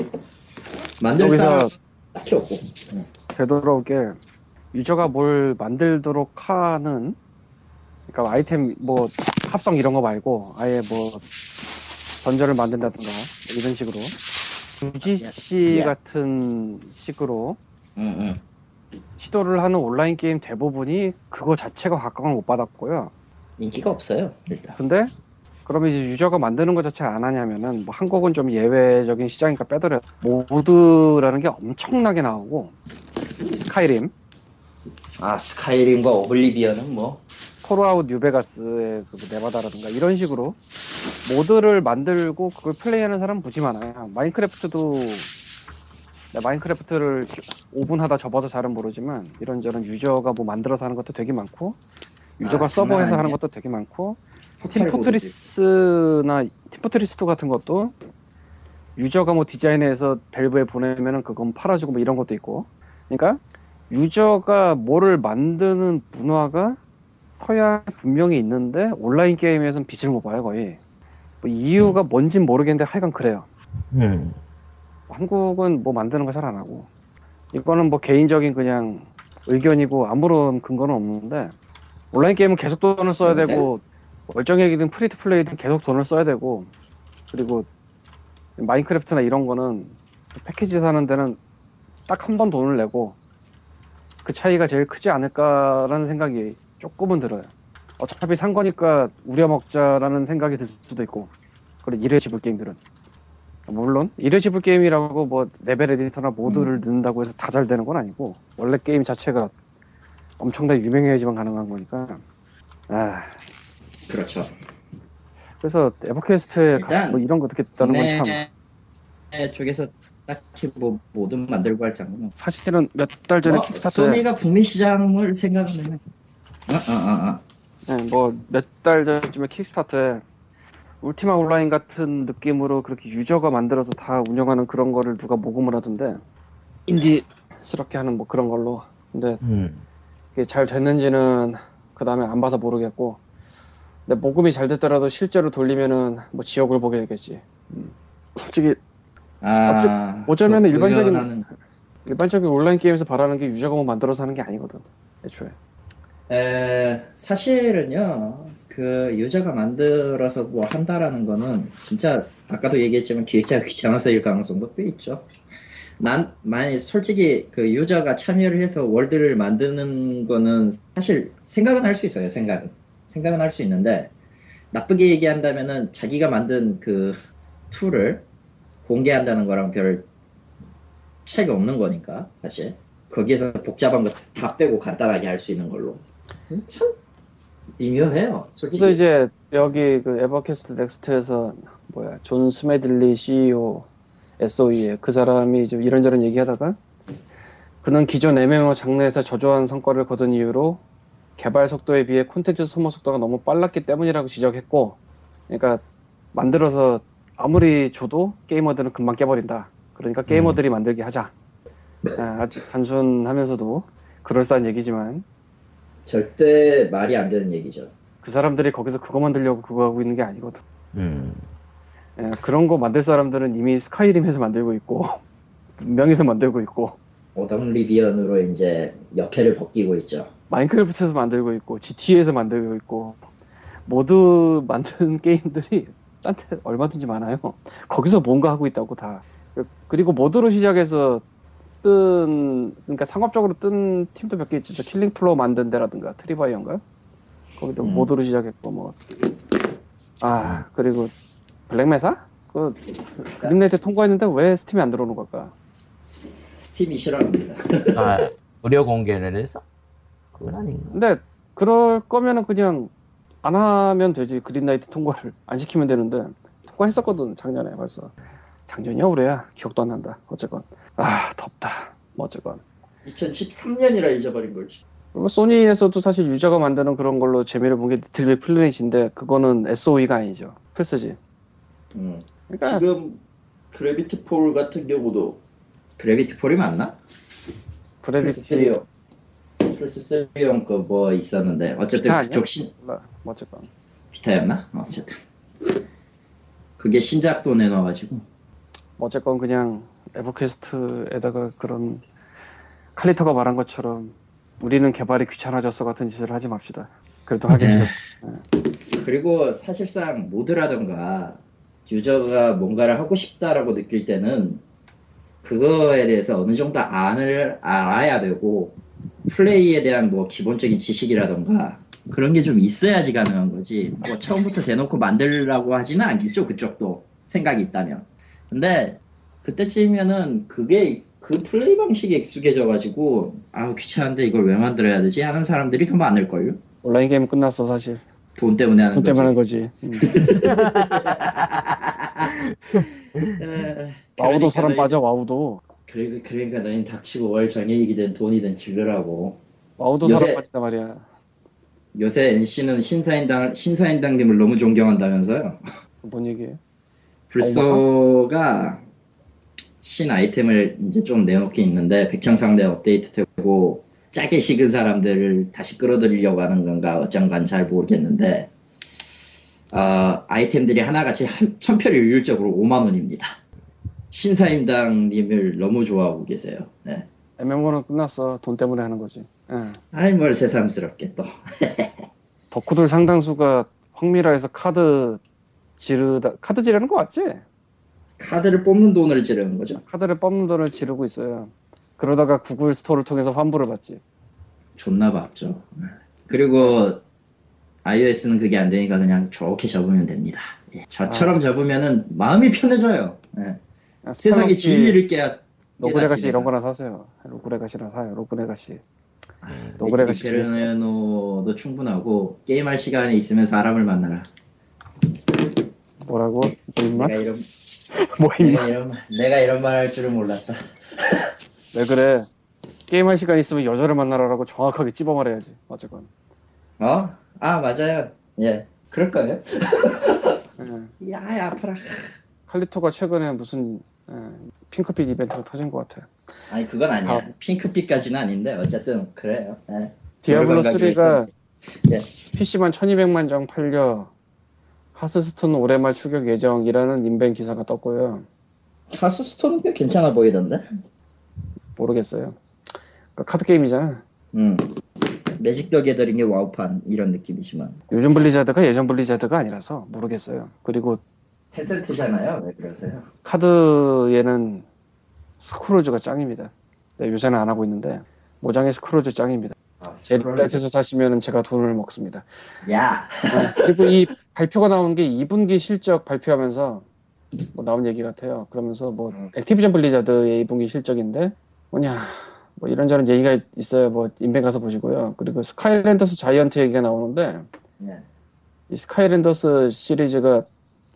만들 사람 딱히 없고 응. 되돌아올 게 유저가 뭘 만들도록 하는 그러니까 아이템 뭐 합성 이런 거 말고 아예 뭐 던전을 만든다든가 이런 식으로 UGC 야. 같은 식으로 응, 응. 시도를 하는 온라인 게임 대부분이 그거 자체가 각광을 못 받았고요. 인기가 없어요 일단. 근데 그러면 이제 유저가 만드는 것 자체 안 하냐면은 뭐 한국은 좀 예외적인 시장이니까 빼더라도 모드라는 게 엄청나게 나오고 Skyrim, 아 Skyrim과 Oblivion은 뭐. Fallout New Vegas의 그 네바다라든가 이런 식으로 mod를 만들고 그걸 플레이하는 사람 무지 많아요. Minecraft도 네, Minecraft를 5분 하다 접어서 잘은 모르지만 이런저런 유저가 뭐 만들어서 하는 것도 되게 많고 유저가 아, 서버에서 하는. 것도 되게 많고 팀포트리스나 팀포트리스2 같은 것도 유저가 뭐 디자인해서 밸브에 보내면은 그건 팔아주고 뭐 이런 것도 있고. 그러니까 유저가 뭐를 만드는 문화가 서양에 분명히 있는데 온라인 게임에서는 빛을 못 봐요 거의. 뭐 이유가 뭔진 모르겠는데 하여간 그래요. 음. 한국은 뭐 만드는 거 잘 안 하고. 이거는 뭐 개인적인 그냥 의견이고 아무런 근거는 없는데 온라인 게임은 계속 돈을 써야 네. 되고 월정액이든 free to play든 계속 돈을 써야 되고 그리고 Minecraft나 이런 거는 패키지 사는 데는 딱 한 번 돈을 내고 그 차이가 제일 크지 않을까라는 생각이 조금은 들어요. 어차피 산 거니까 우려먹자라는 생각이 들 수도 있고 그런 이레지블 게임들은 물론 이레지블 게임이라고 뭐 level editor나 mod를 넣는다고 해서 다 잘 되는 건 아니고 원래 게임 자체가 엄청나게 유명해야지만 가능한 거니까 아 그렇죠. 그래서 에버퀘스트에 일단 뭐 이런 거 어떻게 있다는 건참 네 쪽에서 딱히 뭐 뭐든 만들고 할 없어. 사실은 몇 달 전에 뭐, 킥스타터에 소니가 북미 시장을 생각하면 어, 어, 어, 어. 네, 뭐몇 달 전쯤에 킥스타터에 울티마 온라인 같은 느낌으로 그렇게 유저가 만들어서 다 운영하는 그런 거를 누가 모금을 하던데 인디스럽게 하는 뭐 그런 걸로 근데 음. 이게 잘 됐는지는 그 다음에 안 봐서 모르겠고 근데 모금이 잘 됐더라도 실제로 돌리면은 뭐 지옥을 보게 되겠지 음. 솔직히 아, 어쩌면은 그 일반적인- 구현하는- 일반적인 온라인 게임에서 바라는 게 유저가 뭐 만들어서 하는 게 아니거든 애초에 에, 사실은요, 그 유저가 만들어서 뭐 한다라는 거는 진짜 아까도 얘기했지만 기획자가 귀찮아서일 가능성도 꽤 있죠. 난 만약 솔직히 그 유저가 참여를 해서 world를 만드는 거는 사실 생각은 할 수 있어요. 생각은. 생각은 할 수 있는데 나쁘게 얘기한다면은 자기가 만든 그 tool을 공개한다는 거랑 별 차이가 없는 거니까 사실. 거기에서 복잡한 거 다 빼고 간단하게 할 수 있는 걸로. 음, 참 미묘해요 솔직히. 그래서 이제 여기 그 EverQuest Next에서 뭐야 John Smedley CEO SOE에 그 사람이 좀 이런저런 얘기하다가 그는 기존 MMO 장르에서 저조한 성과를 거둔 이유로 개발 속도에 비해 콘텐츠 소모 속도가 너무 빨랐기 때문이라고 지적했고 그러니까 만들어서 아무리 줘도 게이머들은 금방 깨버린다. 그러니까 게이머들이 만들게 하자. 아, 아주 단순하면서도 그럴싸한 얘기지만. 절대 말이 안 되는 얘기죠. 그 사람들이 거기서 그거 만들려고 그거 하고 있는 게 아니거든. 음. 예, 그런 거 만들 사람들은 이미 Skyrim에서 만들고 있고 문명에서 만들고 있고 Oblivion으로 이제 여캐를 벗기고 있죠 Minecraft에서 만들고 있고 GTA에서 만들고 있고 mod 만든 게임들이 딴데 얼마든지 많아요. 거기서 뭔가 하고 있다고 다. 그리고 mod로 시작해서 뜬 그러니까 상업적으로 뜬 팀도 몇 개 있죠. 저 Killing Floor 만든 데라든가 Tripwire인가 거기도 음. 모드로 시작했고 뭐. 아 그리고 블랙메사? 그 그린라이트 통과했는데 왜 스팀이 안 들어오는 걸까? 스팀이 싫어합니다. 아, 무료 공개를 해서? 그건 아닌가. 근데 그럴 거면은 그냥 안 하면 되지. 그린라이트 통과를 안 시키면 되는데 통과했었거든 작년에 벌써. 작년이야 올해야. 기억도 안 난다 어쨌건. 아 덥다 뭐 어쨌건. 2013년이라 잊어버린 걸지. 그리고 소니에서도 사실 유저가 만드는 그런 걸로 재미를 본 게 LittleBigPlanet인데 그거는 SOE가 아니죠. 플스지 음. 그러니까 지금 Gravity Fall 같은 경우도 Gravity Fall이 맞나? 3용 플스 3용 그뭐 있었는데 어쨌든? 그쪽 신 몰라 뭐 어쨌건 Vita였나? 어쨌든 그게 신작도 내놔가지고 뭐 어쨌건 그냥 에버퀘스트에다가 그런 칼리터가 말한 것처럼 우리는 개발이 귀찮아졌어 같은 짓을 하지 맙시다 그래도 하겠죠 네. 그리고 사실상 모드라던가 유저가 뭔가를 하고 싶다라고 느낄 때는 그거에 대해서 어느 정도 안을 알아야 되고 플레이에 대한 뭐 기본적인 지식이라던가 그런 게 좀 있어야지 가능한 거지. 뭐 처음부터 대놓고 만들라고 하지는 않겠죠 그쪽도. 생각이 있다면. 근데 그때쯤이면은 그게 그 플레이 방식에 익숙해져 가지고 아 귀찮은데 이걸 왜 만들어야 되지? 하는 사람들이 더 많을걸요. 온라인 게임 끝났어 사실 돈 때문에 하는 돈 때문에 하는 거지. 거지 음. 에, 와우도 그러니까 사람 너희- 빠져 와우도. 그래, 그러니까 너희는 닥치고 월 정액이든 돈이든 질르라고. 와우도 요새- 사람 빠진단 말이야. 요새 NC는 신사인당 신사인당님을 너무 존경한다면서요? 뭔 얘기해 불소가 신 아이템을 이제 좀 내놓긴 있는데 백창상대 업데이트 되고 짜게 식은 사람들을 다시 끌어들이려고 하는 건가 어쩐간 잘 모르겠는데 어, 아이템들이 하나같이 한, 천편일률적으로 5만 원입니다 신사임당님을 너무 좋아하고 계세요. 네. MMO는 끝났어. 돈 때문에 하는 거지. 예. 아이 뭘 새삼스럽게 또. 덕후들 상당수가 확밀아에서 카드 지르다 카드 지르는 거 맞지? 카드를 뽑는 돈을 지르는 거죠. 카드를 뽑는 돈을 지르고 있어요. 그러다가 구글 스토어를 통해서 환불을 받지. 존나 봤죠. 그리고 iOS는 그게 안 되니까 그냥 좋게 접으면 됩니다. 예, 저처럼 접으면은 마음이 편해져요. 예, 세상에 진리를 깨야 Rogue Legacy 이런 거나 사세요. Rogue Legacy나 사요. Rogue Legacy. 음, 로그레가시 페르노도 충분하고 게임할 시간이 있으면 사람을 만나라. 뭐라고? 뭐 임마? 내가 이런 뭐 임마? 내가 이런 말- 내가 이런 말 할 줄은 몰랐다. 왜 그래? 게임할 시간 있으면 여자를 만나라라고 정확하게 찝어 말해야지. 어쨌건. 어? 아 맞아요. 예, 그럴 거예요. 예. 야야 아파라. 칼리토가 최근에 무슨 예, 핑크빛 이벤트가 터진 것 같아요. 아니 그건 아니야. 아. 핑크빛까지는 아닌데 어쨌든 그래요. 예. 디아블로 열번 가지고 3가 예. PC만 1200만 장 팔려 하스스톤 올해 말 출격 예정이라는 인벤 기사가 떴고요. 하스스톤은 꽤 괜찮아 보이던데. 모르겠어요. 그러니까 카드 게임이잖아. 음. Magic: The Gathering의 와우판 이런 느낌이지만 요즘 블리자드가 예전 블리자드가 아니라서 모르겠어요. 그리고 텐센트잖아요. 왜 그러세요? 카드에는 Scrolls가 짱입니다. 네, 요새는 안 하고 있는데 모장의 Scrolls 짱입니다. 아, 에리플랫에서 사시면 제가 돈을 먹습니다. 야. 그리고 이 발표가 나온 게 2분기 실적 발표하면서 뭐 나온 얘기 같아요. 그러면서 뭐 음. 액티비전 블리자드의 2분기 실적인데 뭐냐 뭐 이런저런 얘기가 있어요. 뭐 인벤 가서 보시고요. 그리고 Skylanders Giants 얘기가 나오는데 예. 이 스카이랜더스 시리즈가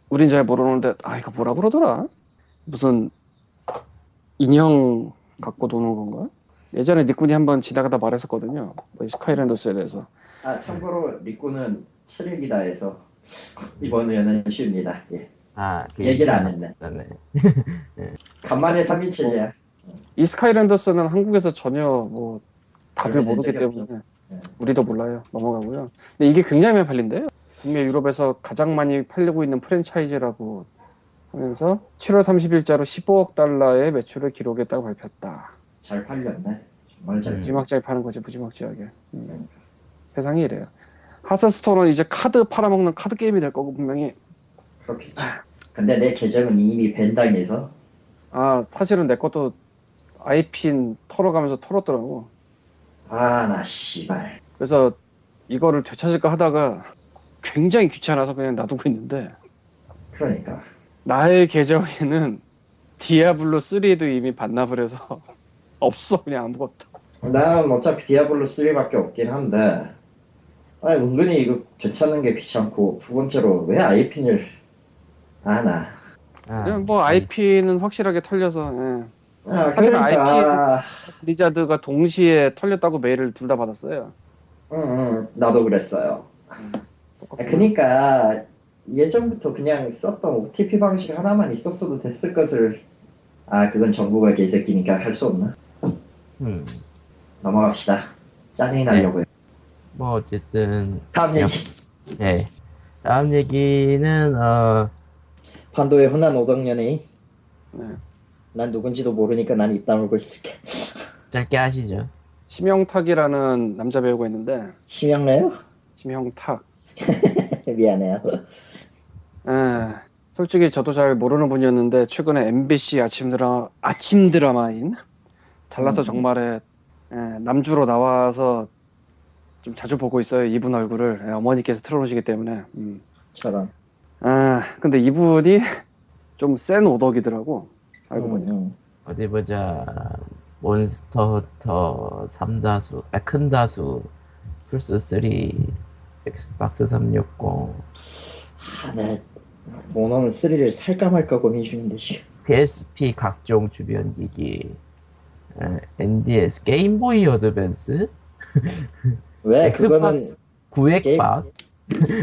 우린 잘 모르는데 아 이거 뭐라 그러더라? 무슨 인형 갖고 노는 건가? 예전에 니꾼이 한번 지나가다 말했었거든요. 뭐이 스카이랜더스에 대해서. 아 참고로 리코는 7일기다 해서 이번에는 쉽니다. 예. 아, 그 얘기를 안 했네. 네. 간만에 3인 체제야. 이 스카이랜더스는 한국에서 전혀 뭐 다들 모르기 때문에 예. 우리도 몰라요. 넘어가고요. 근데 이게 굉장히 많이 팔린대요. 북미 유럽에서 가장 많이 팔리고 있는 프랜차이즈라고 하면서 7월 30일자로 15억 달러의 매출을 기록했다고 발표했다. 잘 팔렸네. 정말 잘. 음. 무지막지하게 파는 거지, 무지막지하게. 음. 세상이 이래요. 하스스톤은 이제 카드 팔아먹는 카드 게임이 될 거고, 분명히. 그렇겠지. 근데 내 계정은 이미 벤당해서 아, 사실은 내 것도 IP인 털어가면서 털었더라고. 아 나 씨발. 그래서 이거를 되찾을까 하다가 굉장히 귀찮아서 그냥 놔두고 있는데, 그러니까. 나의 계정에는 디아블로 3도 이미 반납을 해서 없어, 그냥 아무것도. 난 어차피 디아블로 3밖에 없긴 한데 아 은근히 이거 되찾는 게 귀찮고 두 번째로 왜 IP를 아나 아, 그냥 뭐 IP는 확실하게 털려서, 예. 아 사실 그러니까 블리자드가 동시에 털렸다고 메일을 둘 다 받았어요. 응, 응, 나도 그랬어요 아, 똑같구나. 그니까 예전부터 그냥 썼던 OTP 방식 하나만 있었어도 됐을 것을 아 그건 정부가 개새끼니까 할 수 없나 음, 넘어갑시다 짜증이 나려고요 뭐 어쨌든 다음 야. 얘기 예. 다음 얘기는 어 판도의 흔한 오덕년이 네. 난 누군지도 모르니까 난 입 다물고 있을게 짧게 하시죠. 심영탁이라는 남자 배우가 있는데 심형래요? 심형탁. 미안해요 에, 솔직히 저도 잘 모르는 분이었는데 최근에 MBC 아침 드라 아침 드라마인 달라서 음. 정말에 에, 남주로 나와서 좀 자주 보고 있어요 이분 얼굴을 에, 어머니께서 틀어놓으시기 때문에. 음. 저런 아 근데 이분이 좀 센 오덕이더라고 알고 보니. 음, 어디 보자. 몬스터 헌터 3다수, 아, 큰 다수, 플스3, 엑스박스 360. 아, 나 몬헌 3를 살까 말까 고민 중인데 지금. PSP 각종 주변 기기, 에, NDS, 게임보이 어드밴스, 왜 그거는 엑스박스 900박,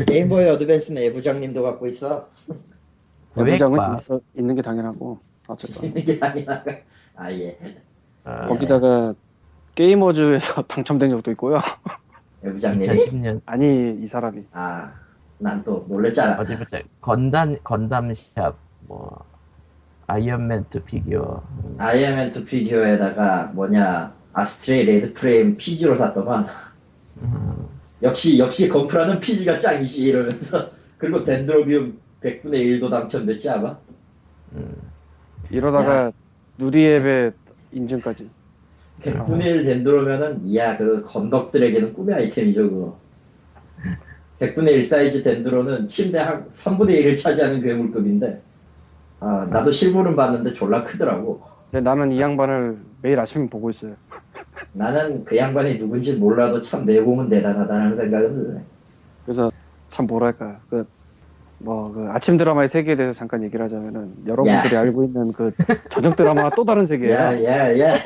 게임보이 어드밴스는 애부장님도 갖고 있어. 부장은 900박, 있어, 있는 게 당연하고 어쨌든 있는 게 아니라. 아 예. 어, 거기다가 게이머즈에서 당첨된 적도 있고요. 애부장님이. 2010년 아니 이 사람이 아, 난 또 놀랬잖아. 어디 보자. 건담 건담샵 뭐 아이언맨 2 피규어. 아이언맨 2 피규어에다가 뭐냐 Astray Red Frame PG로 샀더만 음, 역시 역시 건프라는 PG가 짱이지 이러면서 그리고 덴드로비움 100분의 1도 당첨됐지 아마 음. 이러다가 누리앱의 인증까지. 100분의 1 덴드로면은 이야 그 건덕들에게는 꿈의 아이템이죠 그거. 100분의 1 사이즈 덴드로는 침대 한 3분의 1을 차지하는 괴물급인데 아 나도 실물은 봤는데 졸라 크더라고. 근데 나는 이 양반을 매일 아침에 보고 있어요. 나는 그 양반이 누군지 몰라도 참 내공은 대단하다는 생각은 드네. 그래서 참 뭐랄까 그 뭐 그 아침 드라마의 세계에 대해서 잠깐 얘기를 하자면은 여러분들이 야. 알고 있는 그 저녁 드라마와 또 다른 세계예요. 야야야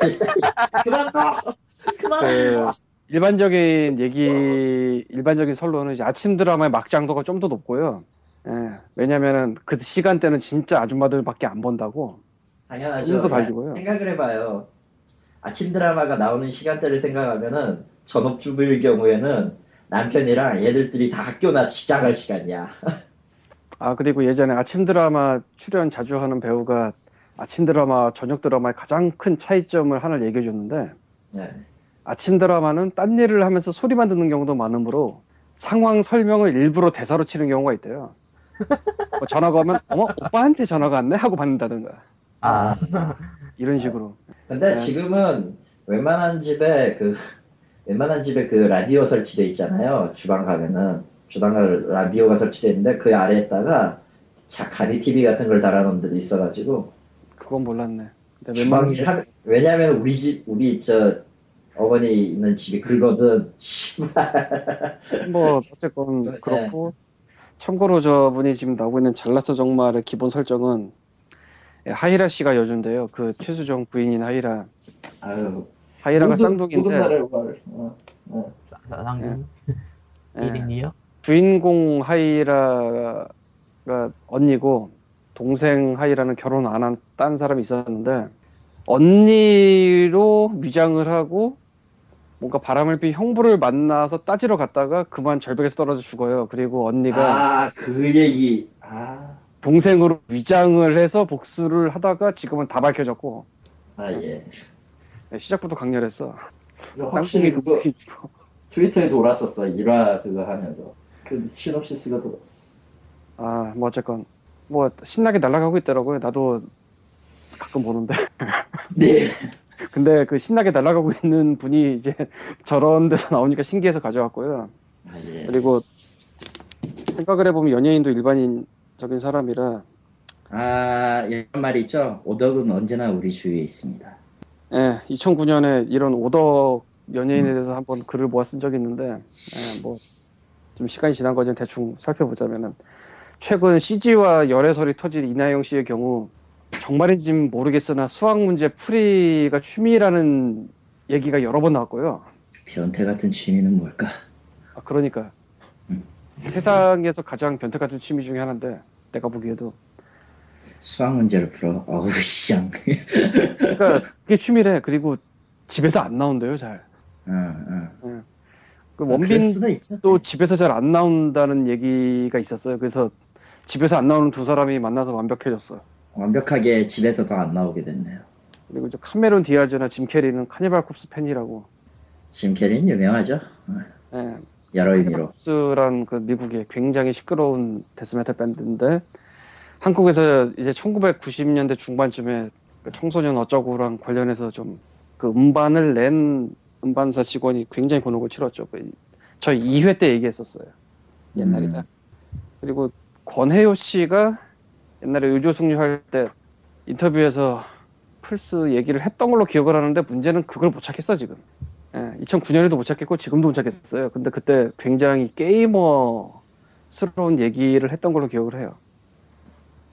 그만 둬 그만 그둬 일반적인 얘기 일반적인 설로는 이제 아침 드라마의 막장도가 좀 더 높고요. 예, 왜냐면은 그 시간대는 진짜 아줌마들밖에 안 본다고. 당연하죠 야, 달리고요. 생각을 해봐요 아침 드라마가 나오는 시간대를 생각하면은 전업주부일 경우에는 남편이랑 얘들들이 다 학교나 직장 갈 시간이야 아 그리고 예전에 아침 드라마 출연 자주 하는 배우가 아침 드라마 저녁 드라마의 가장 큰 차이점을 하나를 얘기해 줬는데 네. 아침 드라마는 딴 일을 하면서 소리만 듣는 경우도 많으므로 상황 설명을 일부러 대사로 치는 경우가 있대요. 뭐 전화가 오면 어머 오빠한테 전화가 왔네 하고 받는다든가 아, 이런 식으로. 근데 네. 지금은 웬만한 집에 그 웬만한 집에 그 라디오 설치돼 있잖아요. 주방 가면은 주방 가 라디오가 설치돼 있는데 그 아래에다가 자카니 TV 같은 걸 달아놓은 데도 있어가지고 그건 몰랐네. 근데 웬만한 주방 하- 왜냐면 우리 집 우리 저 어머니 있는 집이 그거든. 뭐 어쨌건 네. 그렇고 참고로 저분이 지금 나오고 있는 잘났어 정말의 기본 설정은 예, 하이라 씨가 여준데요. 그 최수정 부인인 하이라. 아유. 하이라가 모든- 쌍둥이인데 모든 나라를 월. 어, 어. 예, 1인이요? 주인공 하이라가 언니고 동생 하이라는 결혼 안 한 딴 사람이 있었는데 언니로 위장을 하고 뭔가 바람을 피 형부를 만나서 따지러 갔다가 그만 절벽에서 떨어져 죽어요. 그리고 언니가 아, 그 얘기. 아, 동생으로 위장을 해서 복수를 하다가 지금은 다 밝혀졌고 아 예. 네, 시작부터 강렬했어. 확실히 그거. 트위터에 돌았었어. 일화 그거 하면서. 그 시놉시스가 돌았어. 아, 뭐 어쨌건 뭐 신나게 날아가고 있더라고요. 나도 가끔 보는데. 네. 근데 그 신나게 날아가고 있는 분이 이제 저런 데서 나오니까 신기해서 가져왔고요. 아 예. 그리고 생각을 해보면 연예인도 일반인적인 사람이라 아, 이런 말이 있죠. 오덕은 언제나 우리 주위에 있습니다. 예, 2009년에 이런 오덕 연예인에 대해서 한번 글을 모아 쓴 적이 있는데 예, 뭐 좀 시간이 지난 거지 대충 살펴보자면은 최근 CG와 열애설이 터진 이나영 씨의 경우 정말인지 모르겠으나 수학 문제 풀이가 취미라는 얘기가 여러 번 나왔고요. 변태 같은 취미는 뭘까? 아, 그러니까 음. 세상에서 가장 변태 같은 취미 중에 하나인데 내가 보기에도 수학 문제를 풀어. 어우, 씨앙. 그러니까 그게 취미래. 그리고 집에서 안 나온대요 잘. 응, 응. 그 아, 그럴 원빈 수도 있죠. 또 집에서 잘 안 나온다는 얘기가 있었어요. 그래서 집에서 안 나오는 두 사람이 만나서 완벽해졌어. 완벽하게 집에서 더 안 나오게 됐네요. 그리고 이제 카메론 디아즈나 짐 캐리는 Cannibal Corpse 팬이라고. 짐 캐리는 유명하죠. 예, 여러 의미로. Corpse란 그 미국의 굉장히 시끄러운 데스메탈 밴드인데 한국에서 이제 1990년대 중반쯤에 그 청소년 어쩌고랑 관련해서 좀 그 음반을 낸 음반사 직원이 굉장히 곤혹을 치렀죠. 그 저희 2회 때 얘기했었어요. 옛날이다. 음. 그리고 권혜요 씨가 옛날에 의료승리 할때 인터뷰에서 플스 얘기를 했던 걸로 기억을 하는데 문제는 그걸 못 찾겠어 지금. 예, 2009년에도 못 찾겠고 지금도 못 찾겠어요. 근데 그때 굉장히 게이머스러운 얘기를 했던 걸로 기억을 해요.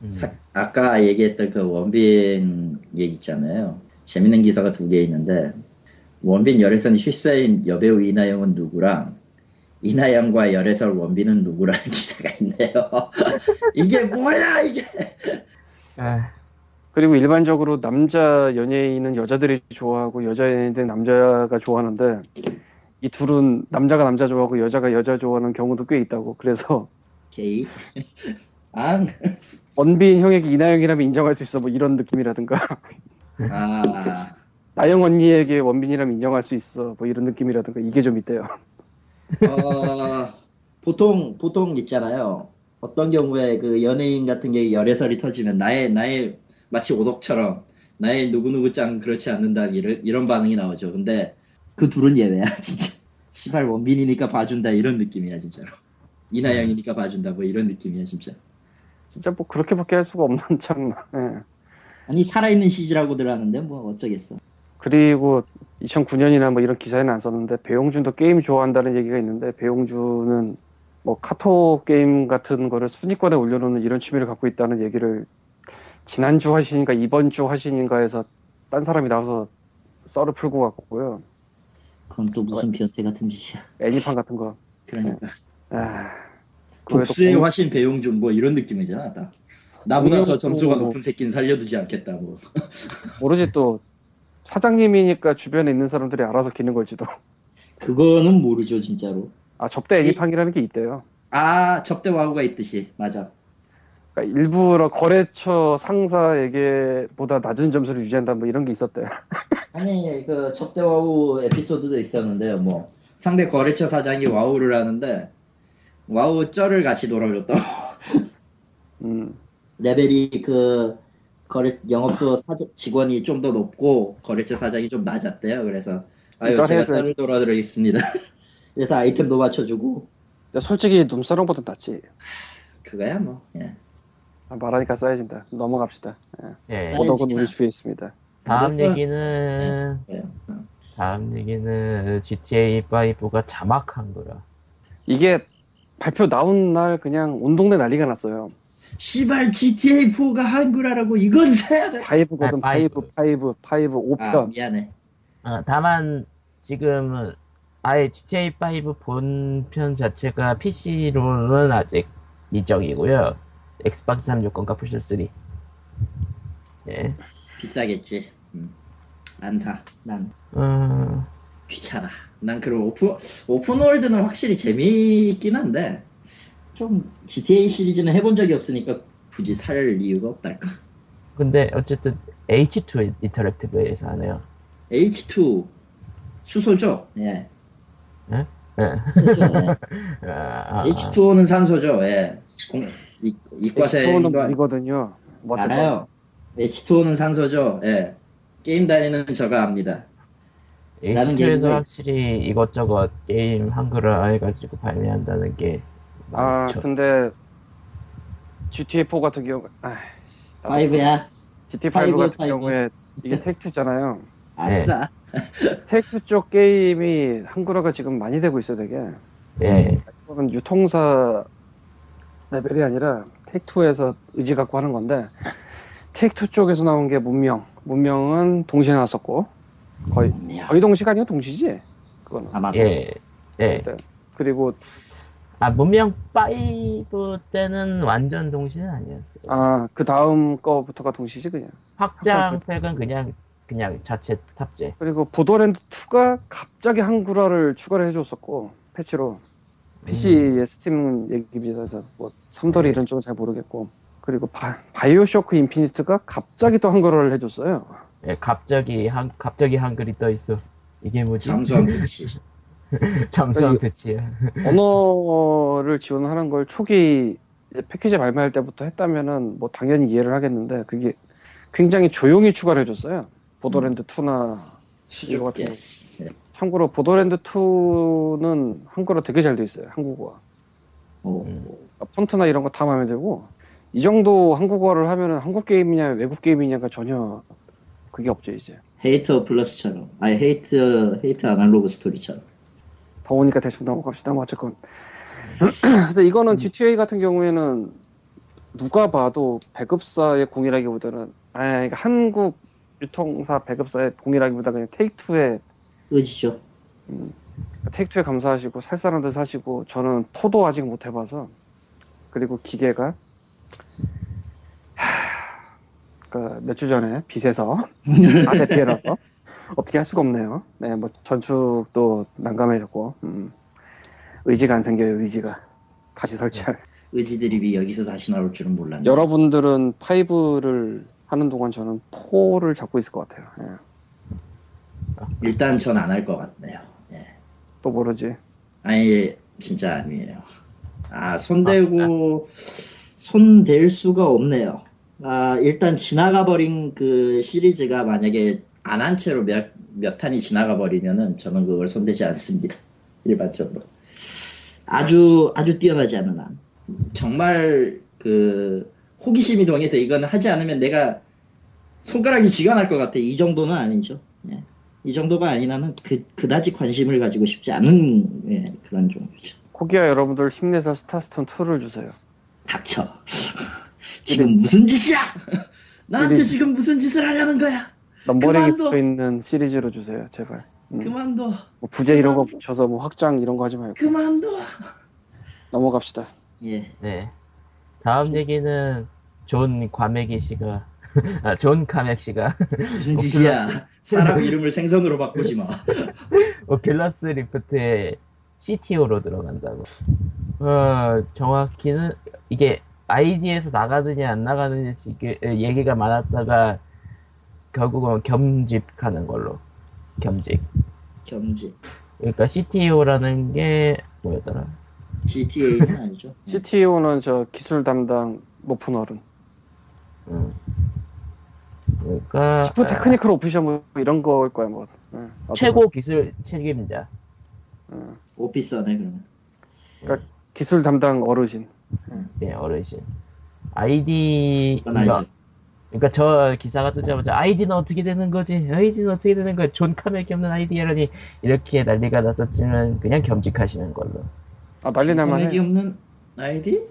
음. 사- 아까 얘기했던 그 원빈 얘기 있잖아요. 재밌는 기사가 두 개 있는데 원빈 열애선이 휩싸인 여배우 이나영은 누구랑 이나영과 열애설 원빈은 누구라는 기사가 있네요. 이게 뭐야 이게? 에, 그리고 일반적으로 남자 연예인은 여자들이 좋아하고 여자 연예인들은 남자가 좋아하는데 이 둘은 남자가 남자 좋아하고 여자가 여자 좋아하는 경우도 꽤 있다고. 그래서 게이? 앙? 원빈 형에게 이나영이라면 인정할 수 있어 뭐 이런 느낌이라든가 아, 나영 언니에게 원빈이라면 인정할 수 있어 뭐 이런 느낌이라든가 이게 좀 있대요. 어, 보통, 보통 있잖아요. 어떤 경우에 그 연예인 같은 게 열애설이 터지면 나의, 나의, 마치 오덕처럼 나의 누구누구 짱 그렇지 않는다, 이런, 이런 반응이 나오죠. 근데 그 둘은 예외야, 진짜. 시발 원빈이니까 봐준다, 이런 느낌이야, 진짜로. 이나영이니까 봐준다, 뭐 이런 느낌이야, 진짜. 진짜 뭐 그렇게밖에 할 수가 없는 참. 예. 아니, 살아있는 CG라고들 하는데, 뭐 어쩌겠어. 그리고 2009년이나 뭐 이런 기사에는 안 썼는데 배용준도 게임 좋아한다는 얘기가 있는데 배용준은 뭐 카톡 게임 같은 거를 순위권에 올려놓는 이런 취미를 갖고 있다는 얘기를 지난주 하신인가 이번 주 하신인가 해서 딴 사람이 나와서 썰을 풀고 갔고요. 그건 또 무슨 변태 같은 짓이야. 애니판 같은 거. 그러니까. 아, 복수의 공- 화신 배용준, 뭐 이런 느낌이잖아, 딱. 나보다 더 점수가 높은 새끼는 살려두지 않겠다, 뭐. 모르지 또 사장님이니까 주변에 있는 사람들이 알아서 기는 걸지도. 그거는 모르죠, 진짜로. 아 접대 애니판이라는 게 있대요. 아, 접대 와우가 있듯이. 맞아. 그러니까 일부러 거래처 상사에게 보다 낮은 점수를 유지한다 뭐 이런 게 있었대요. 아니, 그, 접대 와우 에피소드도 있었는데요, 뭐. 상대 거래처 사장이 와우를 하는데, 와우 쩔을 같이 놀아줬다. 음, 레벨이 그, 거래, 영업소 사장, 직원이 좀 더 높고, 거래처 사장이 좀 낮았대요. 그래서, 아유, 쩔 제가 해줘야지. 쩔을 놀아드리겠습니다. 그래서 아이템도 맞춰주고, 솔직히 눈사람보다 낫지. 그거야, 뭐. 예. 아, 말하니까 쌓여진다. 넘어갑시다. 예. 어, 오덕은 진짜. 우리 주위에 있습니다. 다음 그러니까- 얘기는 예. 어. 다음 얘기는 GTA 5가 자막 한글화. 이게 발표 나온 날 그냥 온 동네 난리가 났어요. 시발 GTA4가 한글화라고 이건 사야 돼. five거든, 아, five, five, five, 아 5편. 미안해. 어, 다만 지금은 아예 GTA 5 본편 자체가 PC로는 아직 미정이고요. 엑스박스 360과 플스 3. 예. 비싸겠지. 음. 안 사. 난 음, 귀찮아. 난 그런 open open world는 확실히 재미있긴 한데 좀 GTA 시리즈는 해본 적이 없으니까 굳이 살 이유가 없달까. 근데 어쨌든 H2 인터랙티브에서 하네요. H2 수소죠. 예. 예? 수소죠. 예. 아, 아, H2O는 산소죠. 예. 공, 이, 이과생 엑스토는 물이거든요. 뭐 어쨌건. 알아요. H2O는 산소죠. 예. 게임 다니는 저가 압니다. 라는 H2에서 얘기가 확실히 이것저것 게임 한글화 해가지고 발매한다는 게 아, 많죠. 근데 GTA4 같은 경우, 아, 5야. GTA5 five, 같은 five. 경우에 이게 Take-Two잖아요. 아싸. Take-Two 쪽 게임이 한글화가 지금 많이 되고 있어요, 되게. 예. 이건 유통사 레벨이 아니라 Take-Two에서 의지 갖고 하는 건데 Take-Two 쪽에서 나온 게 문명. 문명은 동시에 나왔었고 거의 거의 동시가 아니고 동시지. 그거는. 아마도. 예. 예. 그리고 아, 문명 5 때는 완전 동시는 아니었어요. 아 그 다음 거부터가 동시지 그냥. 확장 팩은 그냥, 그냥 자체 탑재. 그리고 Borderlands 2가 갑자기 한글화를 추가를 해줬었고 패치로 PC의 Steam 얘기비해서 뭐 삼돌이 이런 쪽은 잘 모르겠고 그리고 바, BioShock Infinite가 갑자기 또 한글화를 해줬어요. 예, 갑자기 한, 갑자기 한글이 떠 있어. 이게 뭐지? 잠수함 배치. 잠수함 배치야. 언어를 지원하는 걸 초기 패키지 발매할 때부터 했다면은 뭐 당연히 이해를 하겠는데 그게 굉장히 조용히 추가를 해줬어요. 보더랜드 2나 이거 같은 거. 수줍게. 참고로 보더랜드 2는 한글화 되게 잘 돼 있어요. 한국어. 오. 그러니까 폰트나 이런 거 다 마음에 들고 이 정도 한국어를 하면은 한국 게임이냐 외국 게임이냐가 전혀 그게 없죠 이제. Hate Plus처럼. 아니 Hate Hate Analogue Story처럼. 더우니까 대충 넘어갑시다. 뭐 어쨌건. 그래서 이거는 GTA 같은 경우에는 누가 봐도 배급사의 공이라기보다는 아 그러니까 한국 유통사 배급사의 공이라기보다 그냥 Take-Two의 의지죠. Take-Two에 감사하시고 살 사람들 사시고 저는 4도 아직 못 해봐서 그리고 기계가 몇주 전에 빚에서 아 대피해라서 어떻게 할 수가 없네요. 네, 뭐 전축도 난감해졌고 음, 의지가 안 생겨요. 의지가 다시 설치할. 의지 드립이 여기서 다시 나올 줄은 몰랐네. 여러분들은 5를 하는 동안 저는 4를 잡고 있을 것 같아요. 예. 일단 전 안 할 것 같네요. 예. 또 모르지. 아니 진짜 아니에요. 아 손대고 손댈 수가 없네요. 아 일단 지나가 버린 그 시리즈가 만약에 안 한 채로 몇, 몇 탄이 지나가 버리면은 저는 그걸 손대지 않습니다. 일반적으로. 아주 아주 뛰어나지 않는 한. 정말 그 호기심이 동해서 이건 하지 않으면 내가 손가락이 쥐가 날 것 같아. 이 정도는 아니죠. 예. 이 정도가 아니라는 그, 그다지 관심을 가지고 싶지 않은 예, 그런 종류죠. 코기아 여러분들 힘내서 스타스톤 2를 주세요. 닥쳐. 지금 무슨 짓이야? 나한테. 지금 무슨 짓을 하려는 거야? 넘버링이 그만둬. 붙어 있는 시리즈로 주세요, 제발. 음. 그만둬. 뭐 부제 이런 거 붙여서 뭐 확장 이런 거 하지 말고 그만둬. 넘어갑시다. 예. 네. 다음 얘기는 존 과메기 씨가 아, 존 카맥 씨가 무슨 짓이야? 사람 이름을 생선으로 바꾸지 마. Oculus Rift의 CTO로 들어간다고. 어, 정확히는 이게 아이디에서 나가느냐 안 나가느냐 지금 얘기가 많았다가 결국은 겸직하는 걸로. 겸직. 겸직. 그러니까 CTO라는 게 뭐였더라? GTA는 아니죠. 예. CTO는 저 기술 담당 높은 어른. 음. 그러니까 치프 테크니컬 오피셜 뭐 이런 거일 거야 뭐. 예, 아, 나도 최고 기술 책임자. 뭐, 예. officer네 그러면. 기술 담당 어르신. 예, 어르신. 아이디 그건 아니죠. 그러니까 저 기사가 뜨자마자 아이디는 어떻게 되는 거지? 아이디는 어떻게 되는 거야? 존 카맥이 없는 아이디라니 이렇게 난리가 났었지만 그냥 겸직하시는 걸로. 아 난리 날만 하긴 해. 없는 아이디?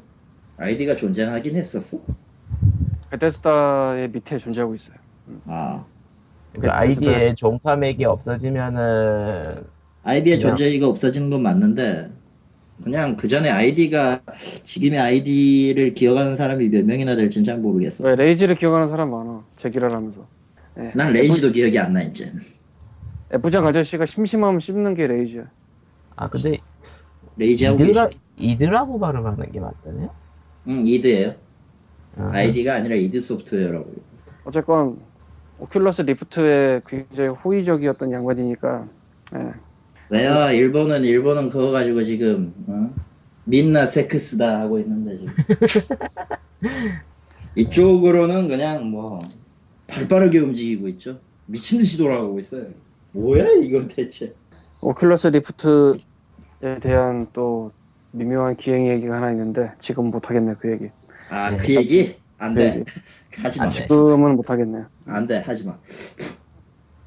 아이디가 존재하긴 했었어. Bethesda의 밑에 존재하고 있어요. 아. 그러니까 그 아이디에 존 카맥이 없어지면은 아이디의 그냥- 존재가 없어지는 건 맞는데 그냥 그 전에 아이디가 지금의 아이디를 기억하는 사람이 몇 명이나 될지는 잘 모르겠어. 왜 Rage를 기억하는 사람 많아. 제기라라면서. 예. 난 Rage도 기억이 안 나 이제. F장 아저씨가 심심하면 씹는 게 레이지야. 아 근데 Rage하고 이드라 계시. 이드라고 발음하는 게 맞다네요. 응 이드예요. 아, 아이디가 아니라 이드 소프트웨어라고. 어쨌건 Oculus Rift에 굉장히 호의적이었던 양반이니까 예. 왜요? 일본은 일본은 그거 가지고 지금 어? みんなセックスだ 하고 있는데 지금. 이쪽으로는 그냥 뭐 발빠르게 움직이고 있죠. 미친 듯이 돌아가고 있어요. 뭐야 이건 대체? Oculus Rift에 대한 또 미묘한 기행 얘기가 하나 있는데 지금 못 하겠네 그 얘기. 아 그 얘기 안 돼. 하지 마. 지금은 못 하겠네요. 안 돼. 하지 마.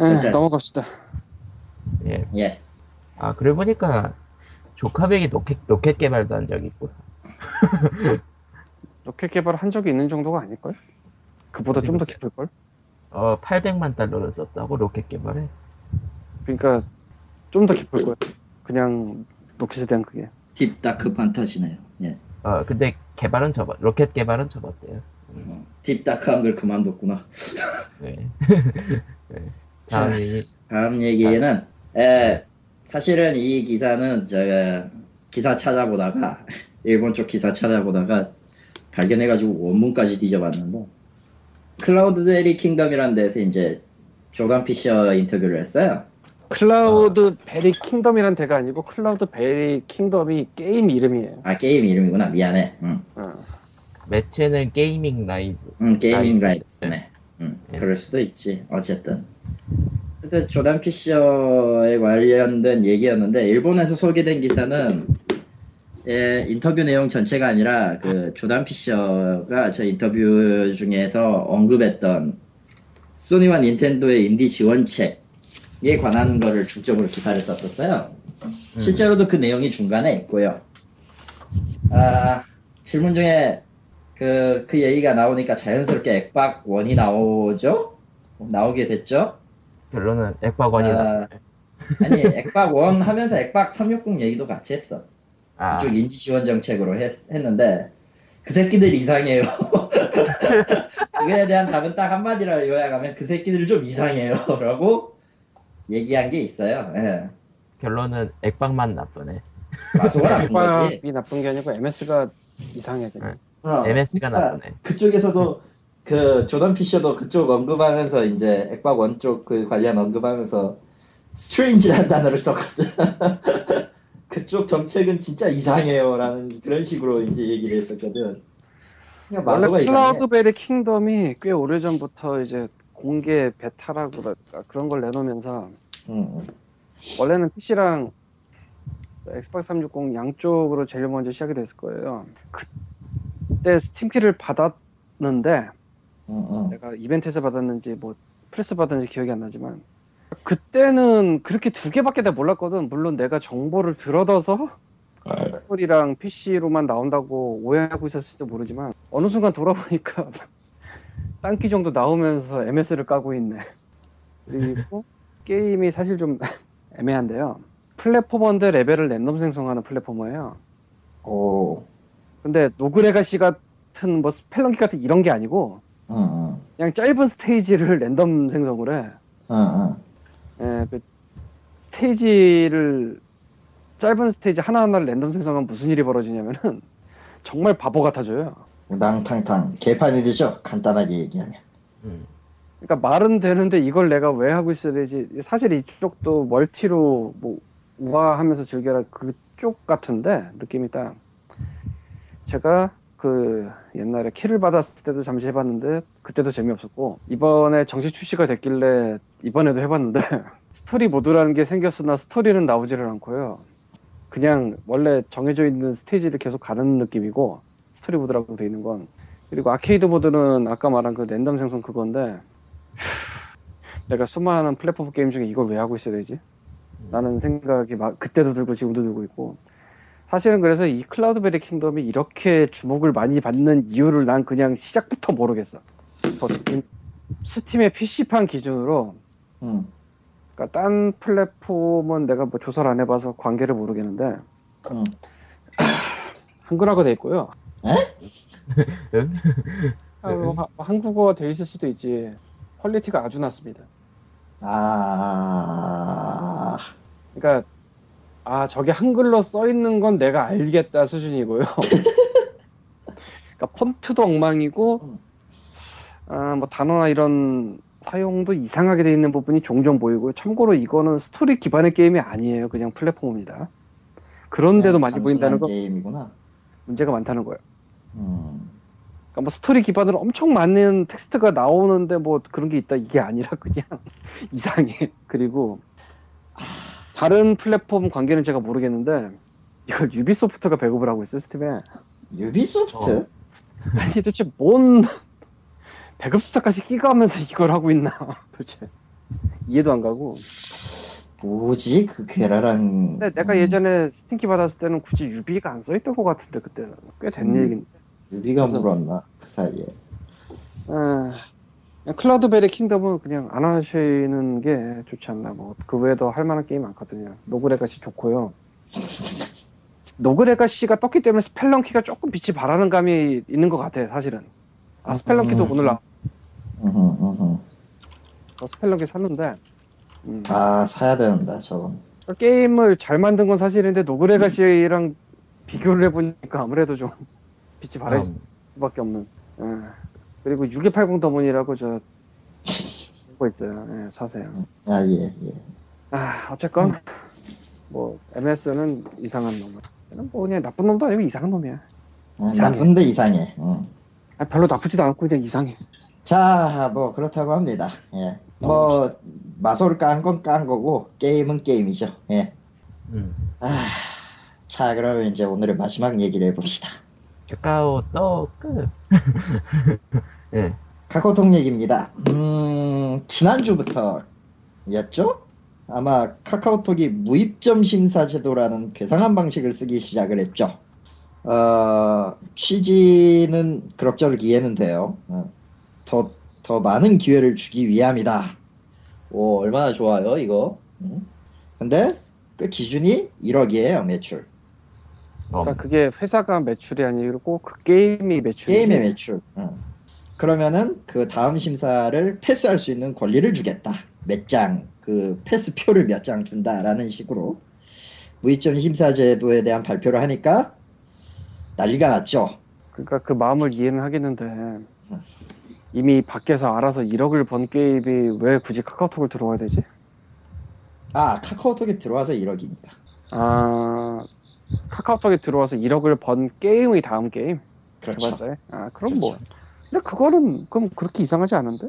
예, 진짜. 넘어갑시다. 예. 예. 아 그래 보니까 존 카맥이 로켓 로켓 개발도 한 적이 있고. 로켓 개발을 한 적이 있는 정도가 아닐걸? 그보다 좀 더 깊을걸? 어 800만 달러를 썼다고 로켓 개발에. 그러니까 좀 더 깊을걸. 그냥 로켓에 대한 그게. deep dark fantasy네요. 예. 어 근데 개발은 접어 로켓 개발은 접었대요. 어, deep dark한 걸 그만뒀구나. 네. 네. 다음 자. 얘기. 다음 얘기는 에, 사실은 이 기사는 제가 기사 찾아보다가 일본 쪽 기사 찾아보다가 발견해가지고 원문까지 뒤져봤는데 Cloudberry Kingdom이라는 데서 이제 조던 피셔 인터뷰를 했어요. Cloudberry Kingdom이란 데가 아니고 Cloudberry Kingdom이 게임 이름이에요. 아 게임 이름이구나 미안해. 응, 어. 매체는 Gaming Live. 응 Gaming. Live네. 응, 네. 그럴 수도 있지. 어쨌든. 근데 조단 피셔에 관련된 얘기였는데 일본에서 소개된 기사는 예, 인터뷰 내용 전체가 아니라 그 조단 피셔가 저 인터뷰 중에서 언급했던 소니와 닌텐도의 인디 지원책에 관한 거를 중점으로 기사를 썼었어요. 실제로도 그 내용이 중간에 있고요. 아, 질문 중에 그, 그 얘기가 나오니까 자연스럽게 액박 원이 나오죠? 나오게 됐죠? 결론은 액박원이 아, 아니, 액박 원 하면서 액박 360 얘기도 같이 했어. 아, 그쪽 인지 지원 정책으로 했, 했는데, 그 새끼들 이상해요. 그거에 대한 답은 딱 한마디로 요약하면 그 새끼들 좀 이상해요. 라고 얘기한 게 있어요. 예. 결론은 액박만 나쁘네. 마소가 나쁜 거지. 액박이 나쁜 게 아니고 MS가 이상해 그냥. 어, MS가 그러니까 나쁘네. 그쪽에서도 그 조던 피셔도 그쪽 언급하면서 이제 액박 원 쪽 그 관련 언급하면서 strange라는 단어를 썼거든. 그쪽 정책은 진짜 이상해요라는 그런 식으로 이제 얘기를 했었거든. 그냥 원래. Cloudberry Kingdom이 꽤 오래전부터 이제 공개 베타라고 그럴까 그런 걸 내놓으면서 응, 원래는 PC랑 Xbox 360 양쪽으로 제일 먼저 시작이 됐을 거예요. 그때 스팀키를 받았는데 응, 응. 내가 이벤트에서 받았는지 뭐 프레스 받았는지 기억이 안 나지만 그때는 그렇게 두 개밖에 다 몰랐거든. 물론 내가 정보를 들어둬서 폴이랑 PC로만 나온다고 오해하고 있었을지도 모르지만 어느 순간 돌아보니까 딴 기종도 나오면서 MS를 까고 있네. 그리고 게임이 사실 좀 애매한데요. platformer인데 레벨을 랜덤 생성하는 플랫포머예요. 오, 근데 Rogue Legacy 같은 뭐 Spelunky 같은 이런 게 아니고 응, 응, 그냥 짧은 스테이지를 랜덤 생성을 해. 응, 응. 예, 그 스테이지를 짧은 스테이지 하나하나를 랜덤 생성하면 무슨 일이 벌어지냐면은 정말 바보 같아져요. 우당탕탕 개판일이죠. 간단하게 얘기하면. 음. 그러니까 말은 되는데 이걸 내가 왜 하고 있어야 되지? 사실 이쪽도 멀티로 뭐 우아하면서 즐겨라 그쪽 같은데 느낌이 딱 제가 그 옛날에 키를 받았을 때도 잠시 해봤는데 그때도 재미없었고 이번에 정식 출시가 됐길래 이번에도 해봤는데 스토리 모드라는 게 생겼으나 스토리는 나오지를 않고요. 그냥 원래 정해져 있는 스테이지를 계속 가는 느낌이고 스토리 모드라고 돼 있는 건 그리고 아케이드 모드는 아까 말한 그 랜덤 생성 그건데 내가 수많은 플랫폼 게임 중에 이걸 왜 하고 있어야 되지? 라는 생각이 막 그때도 들고 지금도 들고 있고 사실은 그래서 이 Cloudberry Kingdom이 이렇게 주목을 많이 받는 이유를 난 그냥 시작부터 모르겠어. 뭐, Steam의 PC판 기준으로 응, 그러니까 딴 플랫폼은 내가 뭐 조사를 안 해봐서 관계를 모르겠는데 응. 한글화가 돼 있고요. 응? 아, 뭐 하- 한국어가 돼 있을 수도 있지. 퀄리티가 아주 낮습니다. 아, 그러니까 아 저게 한글로 써 있는 건 내가 알겠다 수준이고요. 그러니까 폰트도 엉망이고 아, 뭐 단어나 이런 사용도 이상하게 돼 있는 부분이 종종 보이고 참고로 이거는 스토리 기반의 게임이 아니에요. 그냥 플랫폼입니다. 그런데도 그냥 많이 보인다는 거 단순한 게임이구나. 문제가 많다는 거예요. 음, 그러니까 뭐 스토리 기반으로 엄청 많은 텍스트가 나오는데 뭐 그런 게 있다 이게 아니라 그냥 이상해. 그리고 다른 플랫폼 관계는 제가 모르겠는데 이걸 Ubisoft가 배급을 하고 있어요 Steam에. Ubisoft? 어. 아니 도대체 뭔 배급사까지 껴가면서 이걸 하고 있나 도대체 이해도 안 가고. 뭐지 그 괴랄한. 근데 내가 음, 예전에 스팀키 받았을 때는 굳이 Ubi가 안 써있던 것 같은데 그때는 꽤된 음. 얘기인데. Ubi가 그래서- 물었나 그 사이에. 아, Cloudberry Kingdom은 그냥 안 하시는 게 좋지 않나. 뭐, 그 외에도 할 만한 게임 많거든요. Rogue Legacy 좋고요. 노그레가시가 떴기 때문에 Spelunky가 조금 빛이 바래는 감이 있는 것 같아, 사실은. 아, Spelunky도 음. 오늘 나, 음흠, 음흠. 어, Spelunky 샀는데, 음, 아 사야 된다 저건. 게임을 잘 만든 건 사실인데, Rogue Legacy랑 비교를 해보니까 아무래도 좀 빛이 바랄 음. 수밖에 없는. 예. 그리고 6280 더문이라고 저, 거 있어요. 예, 사세요. 아 예 예. 아, 어쨌건, 뭐, MS는 이상한 놈. 뭐, 그냥 나쁜 놈도 아니고 이상한 놈이야. 아, 이상해. 나쁜데 이상해. 응. 아, 별로 나쁘지도 않고 그냥 이상해. 자, 뭐 그렇다고 합니다. 예. 뭐 마소를 깐건 깐 거고 게임은 게임이죠. 예. 음. 아, 자, 그러면 이제 오늘의 마지막 얘기를 해봅시다. 카카오 떡. 예. 카카오톡 얘기입니다. 음, 지난주부터였죠? 아마 카카오톡이 무입점 심사 제도라는 괴상한 방식을 쓰기 시작을 했죠. 어, 취지는 그럭저럭 이해는 돼요. 어, 더, 더 많은 기회를 주기 위함이다. 오, 얼마나 좋아요, 이거. 음. 근데 그 기준이 1억이에요, 매출. 어. 그러니까 그게 회사가 매출이 아니고 그 게임이 매출이 게임의 매출. 어. 그러면은 그 다음 심사를 패스할 수 있는 권리를 주겠다. 몇 장, 그 패스표를 몇 장 준다라는 식으로 무이점 심사 제도에 대한 발표를 하니까 난리가 났죠. 그러니까 그 마음을 이해는 하겠는데 이미 밖에서 알아서 1억을 번 게임이 왜 굳이 카카오톡을 들어와야 되지? 아 카카오톡에 들어와서 1억이니까. 아 카카오톡에 들어와서 1억을 번 게임의 다음 게임 그렇죠. 개발자에? 아 그럼 그렇죠. 뭐 근데 그거는 그럼 그렇게 이상하지 않은데?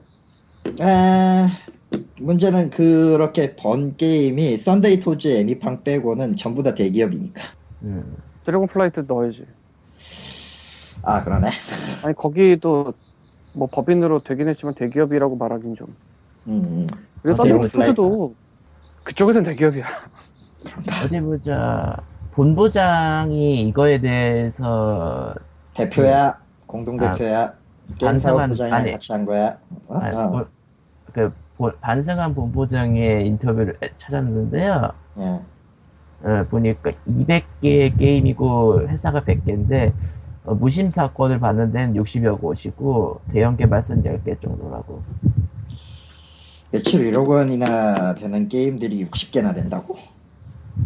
에, 문제는 그렇게 번 게임이 썬데이 토즈 애니팡 빼고는 전부 다 대기업이니까. 음. 드래곤 플라이트 넣어야지 아 그러네. 아니 거기도 뭐 법인으로 되긴 했지만 대기업이라고 말하긴 좀 음, 그래서 아, 썬데이 토즈도 그쪽에선 대기업이야 어디 보자. 본부장이 이거에 대해서 대표야, 공동 대표야, 게임 반성한- 아니. 같이 한 거야. 어? 아니, 어. 뭐, 그 보- 반성한 본부장의 인터뷰를 찾았는데요. 예. 어, 보니까 200개의 게임이고 회사가 100개인데 무심사권을 받는 데는 60여 곳이고 대형 개발사는 10개 정도라고. 매출 1억 원이나 되는 게임들이 60개나 된다고?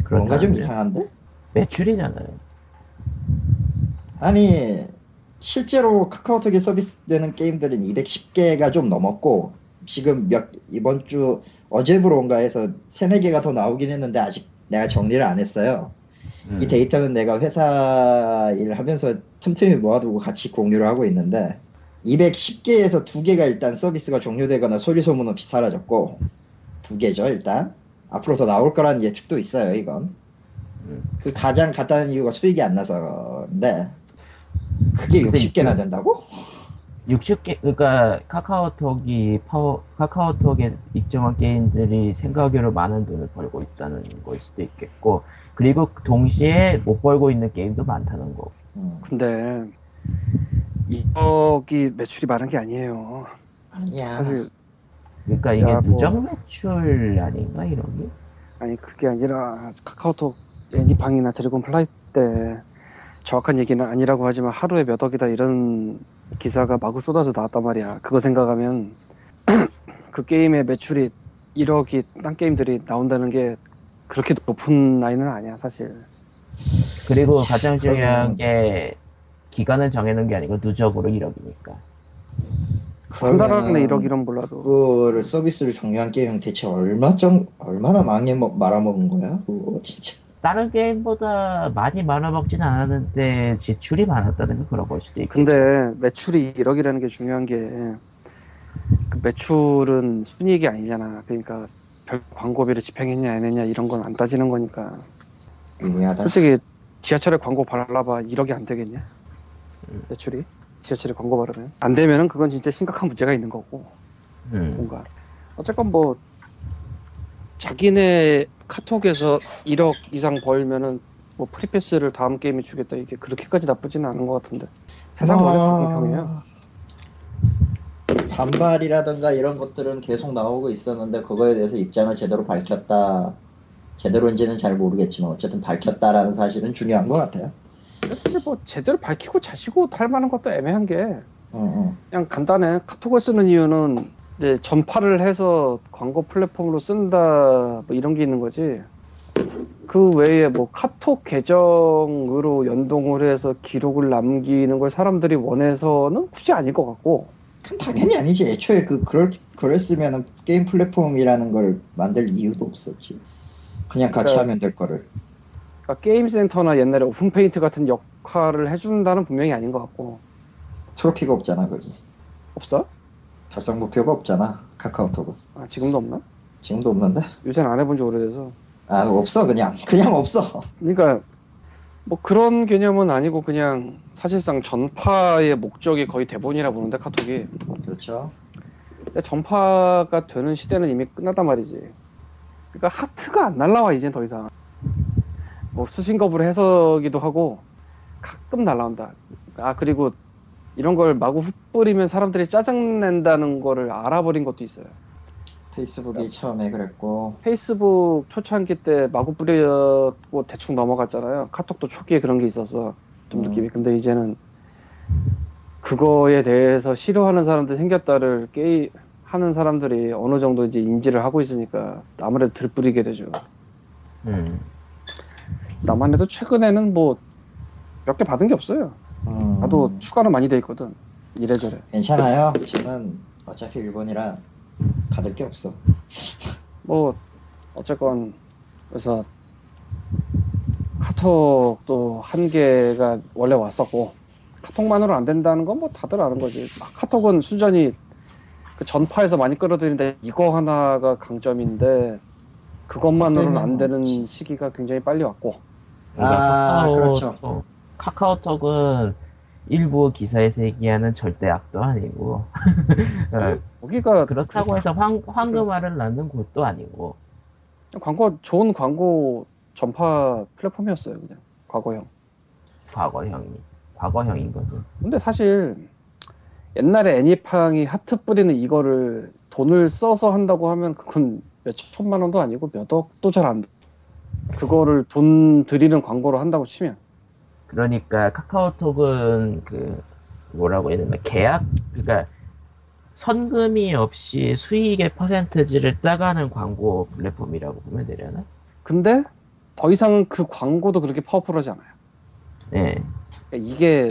뭔가 좀 그렇다는데. 이상한데? 매출이잖아요. 아니 실제로 카카오톡에 서비스되는 게임들은 210개가 좀 넘었고 지금 몇 이번 주 어제부로인가 해서 3, 4개가 더 나오긴 했는데 아직 내가 정리를 안 했어요. 음. 이 데이터는 내가 회사 일을 하면서 틈틈이 모아두고 같이 공유를 하고 있는데 210개에서 2개가 일단 서비스가 종료되거나 소리 소문 없이 사라졌고 2개죠 일단 앞으로 더 나올 거라는 예측도 있어요 이건 음. 그 가장 간단한 이유가 수익이 안 나서인데 그게 근데 60개나 된다고? 60개, 그러니까 카카오톡이 파워, 카카오톡에 입점한 게임들이 생각외로 많은 돈을 벌고 있다는 걸 수도 있겠고, 그리고 동시에 못 벌고 있는 게임도 많다는 거. 음, 근데 2억이 매출이 많은 게 아니에요 아니야 사실 그러니까 이게 야, 뭐. 누적 매출 아닌가 이런 게? 아니 그게 아니라 카카오톡 애니팡이나 드래곤 플라이 때 정확한 얘기는 아니라고 하지만 하루에 몇 억이다 이런 기사가 마구 쏟아져 나왔단 말이야. 그거 생각하면 그 게임의 매출이 1억이 딴 게임들이 나온다는 게 그렇게 높은 나이는 아니야 사실. 그리고 가장 중요한 게 기간을 정해놓은 게 아니고 누적으로 1억이니까. 한 달 안에 그러면은 1억이란 몰라도 그거를 서비스를 종료한 게임은 대체 얼마 정 얼마나 많이 먹- 말아먹은 거야? 그거 진짜 다른 게임보다 많이 말아먹진 않았는데 지출이 많았다는 게 그런 걸 수도 있고. 근데 매출이 1억이라는 게 중요한 게 그 매출은 순이익이 아니잖아. 그러니까 별 광고비를 집행했냐 안 했냐 이런 건 안 따지는 거니까. 미묘하다. 솔직히 지하철에 광고 발라봐 1억이 안 되겠냐? 매출이? 지하철에 광고 바르면 안 되면은 그건 진짜 심각한 문제가 있는 거고 음. 뭔가 어쨌건 뭐 자기네 카톡에서 1억 이상 벌면은 뭐 프리패스를 다음 게임에 주겠다 이게 그렇게까지 나쁘지는 않은 것 같은데 세상 원래 아. 불공평해요. 반발이라든가 이런 것들은 계속 나오고 있었는데 그거에 대해서 입장을 제대로 밝혔다. 제대로인지는 잘 모르겠지만 어쨌든 밝혔다라는 사실은 중요한 것 같아요. 사실 뭐 제대로 밝히고 자시고 할 만한 것도 애매한 게 응, 응. 그냥 간단해. 카톡을 쓰는 이유는 이제 전파를 해서 광고 플랫폼으로 쓴다 뭐 이런 게 있는 거지. 그 외에 뭐 카톡 계정으로 연동을 해서 기록을 남기는 걸 사람들이 원해서는 굳이 아닐 것 같고. 그럼 당연히 아니지. 애초에 그 그럴 그랬으면은 게임 플랫폼이라는 걸 만들 이유도 없었지. 그냥 같이 그러니까- 하면 될 거를. 그러니까 Game Center나 옛날에 OpenFeint 같은 역할을 해준다는 분명히 아닌 것 같고. 트로피가 없잖아 거기. 없어? 달성 목표가 없잖아 카카오톡은. 아 지금도 없나? 지금도 없는데? 요새는 안 해본 지 오래돼서. 아 없어 그냥 그냥 없어. 그러니까 뭐 그런 개념은 아니고 그냥 사실상 전파의 목적이 거의 대부분이라 보는데 카톡이 그렇죠. 근데 전파가 되는 시대는 이미 끝났단 말이지 그러니까 하트가 안 날라와 이젠 더 이상 뭐 수신겁으로 해서기도 하고 가끔 날라온다 아 그리고 이런 걸 마구 흩뿌리면 사람들이 짜증낸다는 거를 알아버린 것도 있어요 페이스북이 처음에 그랬고 페이스북 초창기 때 마구 뿌렸고 대충 넘어갔잖아요. 카톡도 초기에 그런 게 있었어. 좀 음. 느낌이. 근데 이제는 그거에 대해서 싫어하는 사람들 생겼다를 게임 하는 사람들이 어느 정도 이제 인지를 하고 있으니까 아무래도 들뿌리게 되죠. 음. 나만 해도 최근에는 뭐 몇 개 받은 게 없어요. 음, 나도 추가는 많이 돼 있거든. 이래저래. 괜찮아요. 저는 어차피 일본이라 받을 게 없어. 뭐 어쨌건 그래서 카톡도 한 개가 원래 왔었고 카톡만으로 안 된다는 건 뭐 다들 아는 거지. 아, 카톡은 순전히 그 전파에서 많이 끌어들이는데 이거 하나가 강점인데 그것만으로는 안 되는 시기가 굉장히 빨리 왔고 아, 그렇죠. 카카오톡- 카카오톡은 일부 기사에서 얘기하는 절대 악도 아니고. 어, 거기가 그렇다고 해서 황, 황금알을 낳는 곳도 아니고. 광고 좋은 광고 전파 플랫폼이었어요 그냥. 과거형. 과거형이. 과거형인 거지. 근데 사실 옛날에 애니팡이 하트 뿌리는 이거를 돈을 써서 한다고 하면 그건 몇 천만 원도 아니고 몇 억도 잘안 돼. 그거를 돈 들이는 광고로 한다고 치면 그러니까 카카오톡은 그 뭐라고 해야 되나 계약 그러니까 선금이 없이 수익의 퍼센트지를 따가는 광고 플랫폼이라고 보면 되려나? 근데 더 이상은 그 광고도 그렇게 파워풀하지 않아요. 네. 그러니까 이게